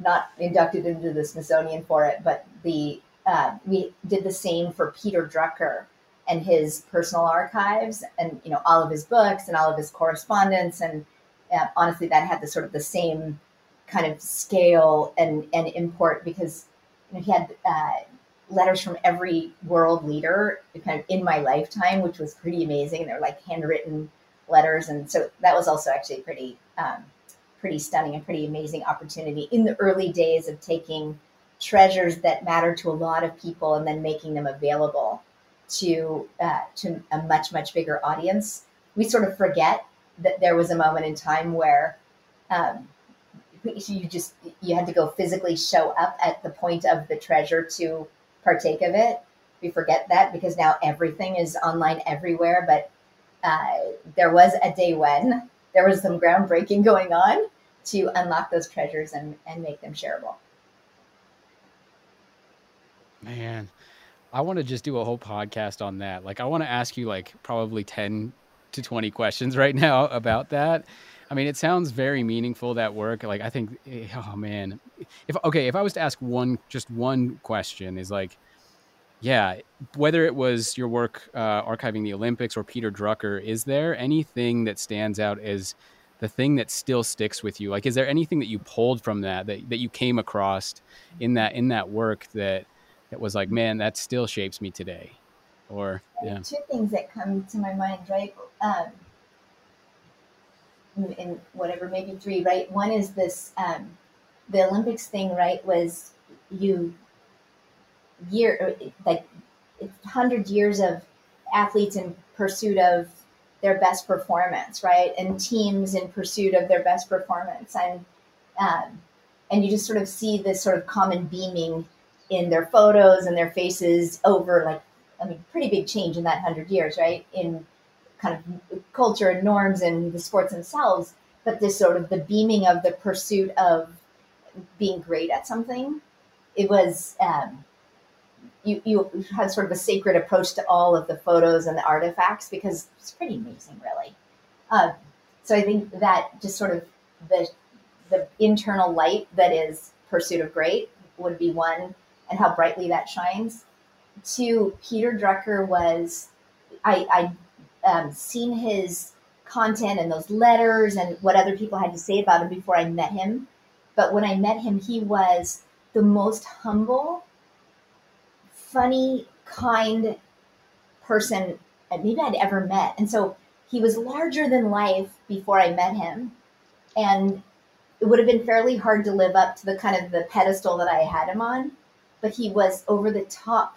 not inducted into the Smithsonian for it, but the uh, we did the same for Peter Drucker and his personal archives, and you know all of his books and all of his correspondence, and uh, honestly, that had the sort of the same kind of scale and and import because you know, he had uh, letters from every world leader kind of in my lifetime, which was pretty amazing. They're like handwritten letters, and so that was also actually pretty um, pretty stunning and pretty amazing opportunity in the early days of taking treasures that matter to a lot of people and then making them available to uh, to a much much bigger audience. We sort of forget that there was a moment in time where um, you just you had to go physically show up at the point of the treasure to partake of it. We forget that because now everything is online everywhere. But uh, there was a day when there was some groundbreaking going on to unlock those treasures and, and make them shareable. Man, I want to just do a whole podcast on that. Like, I want to ask you like probably 10 to 20 questions right now about that. I mean, it sounds very meaningful that work. Like I think, eh, oh man, if okay, if I was to ask one, just one question, is like, yeah, whether it was your work uh, archiving the Olympics or Peter Drucker, is there anything that stands out as the thing that still sticks with you? Like, is there anything that you pulled from that that, that you came across in that in that work that that was like, man, that still shapes me today? Or yeah, two things that come to my mind, right? Um, in whatever, maybe three, right? One is this um, the Olympics thing, right? Was you year like hundred years of athletes in pursuit of their best performance, right? And teams in pursuit of their best performance, and um, and you just sort of see this sort of common beaming in their photos and their faces over like I mean, pretty big change in that hundred years, right? In kind of culture and norms and the sports themselves, but this sort of the beaming of the pursuit of being great at something. It was um, you you have sort of a sacred approach to all of the photos and the artifacts because it's pretty amazing, really. Uh, so I think that just sort of the the internal light that is pursuit of great would be one, and how brightly that shines. Two, Peter Drucker was I I um, seen his content and those letters and what other people had to say about him before I met him. But when I met him, he was the most humble, funny, kind person maybe I'd ever met. And so he was larger than life before I met him. And it would have been fairly hard to live up to the kind of the pedestal that I had him on. But he was over the top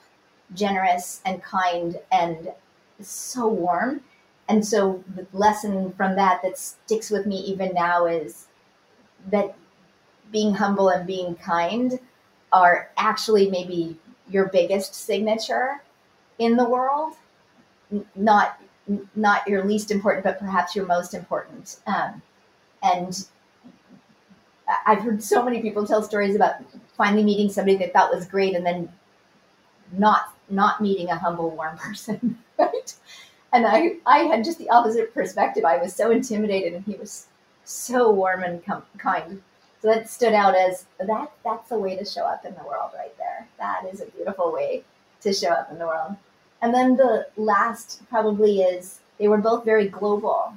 generous and kind and so warm. And so the lesson from that that sticks with me even now is that being humble and being kind are actually maybe your biggest signature in the world not not your least important but perhaps your most important um, and i've heard so many people tell stories about finally meeting somebody they thought was great and then not not meeting a humble warm person right? And I, I had just the opposite perspective. I was so intimidated, and he was so warm and com- kind. So that stood out as that. That's a way to show up in the world, right there. That is a beautiful way to show up in the world. And then the last probably is they were both very global,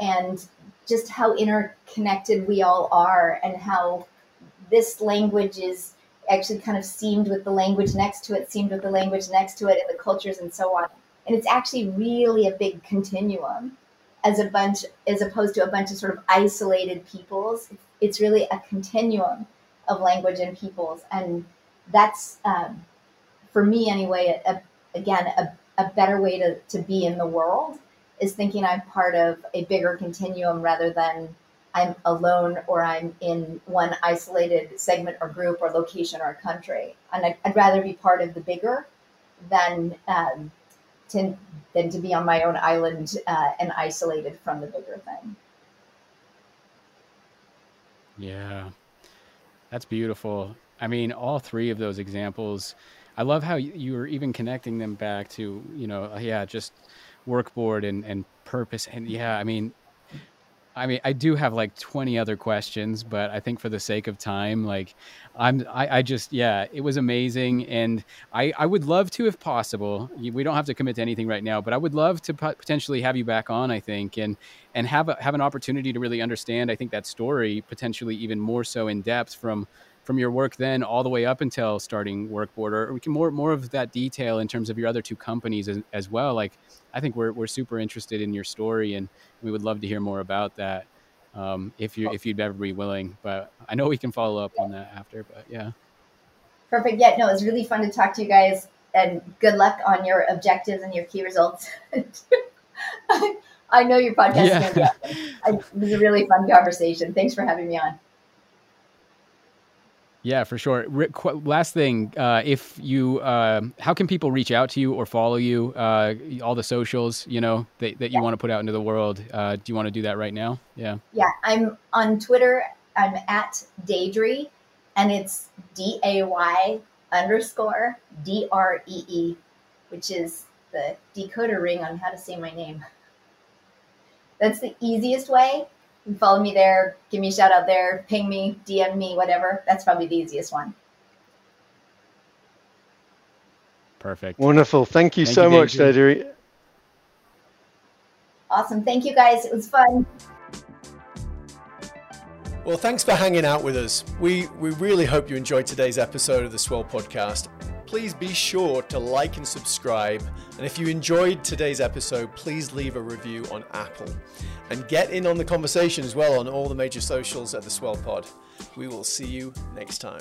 and just how interconnected we all are, and how this language is actually kind of seamed with the language next to it, seamed with the language next to it, and the cultures and so on and it's actually really a big continuum as a bunch as opposed to a bunch of sort of isolated peoples it's really a continuum of language and peoples. And that's um, for me anyway a, again a, a better way to, to be in the world is thinking i'm part of a bigger continuum rather than i'm alone or i'm in one isolated segment or group or location or country. And i'd, I'd rather be part of the bigger than um, to, than to be on my own island uh, and isolated from the bigger thing. Yeah, that's beautiful. I mean, all three of those examples, I love how you were even connecting them back to, you know, yeah, just WorkBoard and, and purpose. And yeah, I mean, I mean, I do have like 20 other questions, but I think for the sake of time, like I'm, I, I just, yeah, it was amazing. And I, I would love to, if possible, we don't have to commit to anything right now, but I would love to potentially have you back on, I think, and, and have a, have an opportunity to really understand, I think that story potentially even more so in depth from, from your work then all the way up until starting WorkBoard, or we can more more of that detail in terms of your other two companies as, as well. Like, I think we're we're super interested in your story, and we would love to hear more about that um, if you if you'd ever be willing. But I know we can follow up on that after. But yeah, perfect. Yeah, no, it was really fun to talk to you guys, and good luck on your objectives and your key results. I know your podcast yeah. is going to be awesome. It was a really fun conversation. Thanks for having me on. Yeah, for sure. last thing, uh, if you, uh, how can people reach out to you or follow you? Uh, all the socials, you know, that, that you yeah. want to put out into the world. Uh, do you want to do that right now? Yeah. Yeah, I'm on Twitter. I'm at Daydree, and it's D A Y underscore D R E E, which is the decoder ring on how to say my name. That's the easiest way. Follow me there, give me a shout out there, ping me, DM me, whatever. That's probably the easiest one. Perfect. Wonderful. Thank you Thank so you, much, Deidre. Deidre. Awesome. Thank you guys. It was fun. Well, thanks for hanging out with us. We we really hope you enjoyed today's episode of the Swell Podcast. Please be sure to like and subscribe. And if you enjoyed today's episode, please leave a review on Apple. And get in on the conversation as well on all the major socials at the Swell Pod. We will see you next time.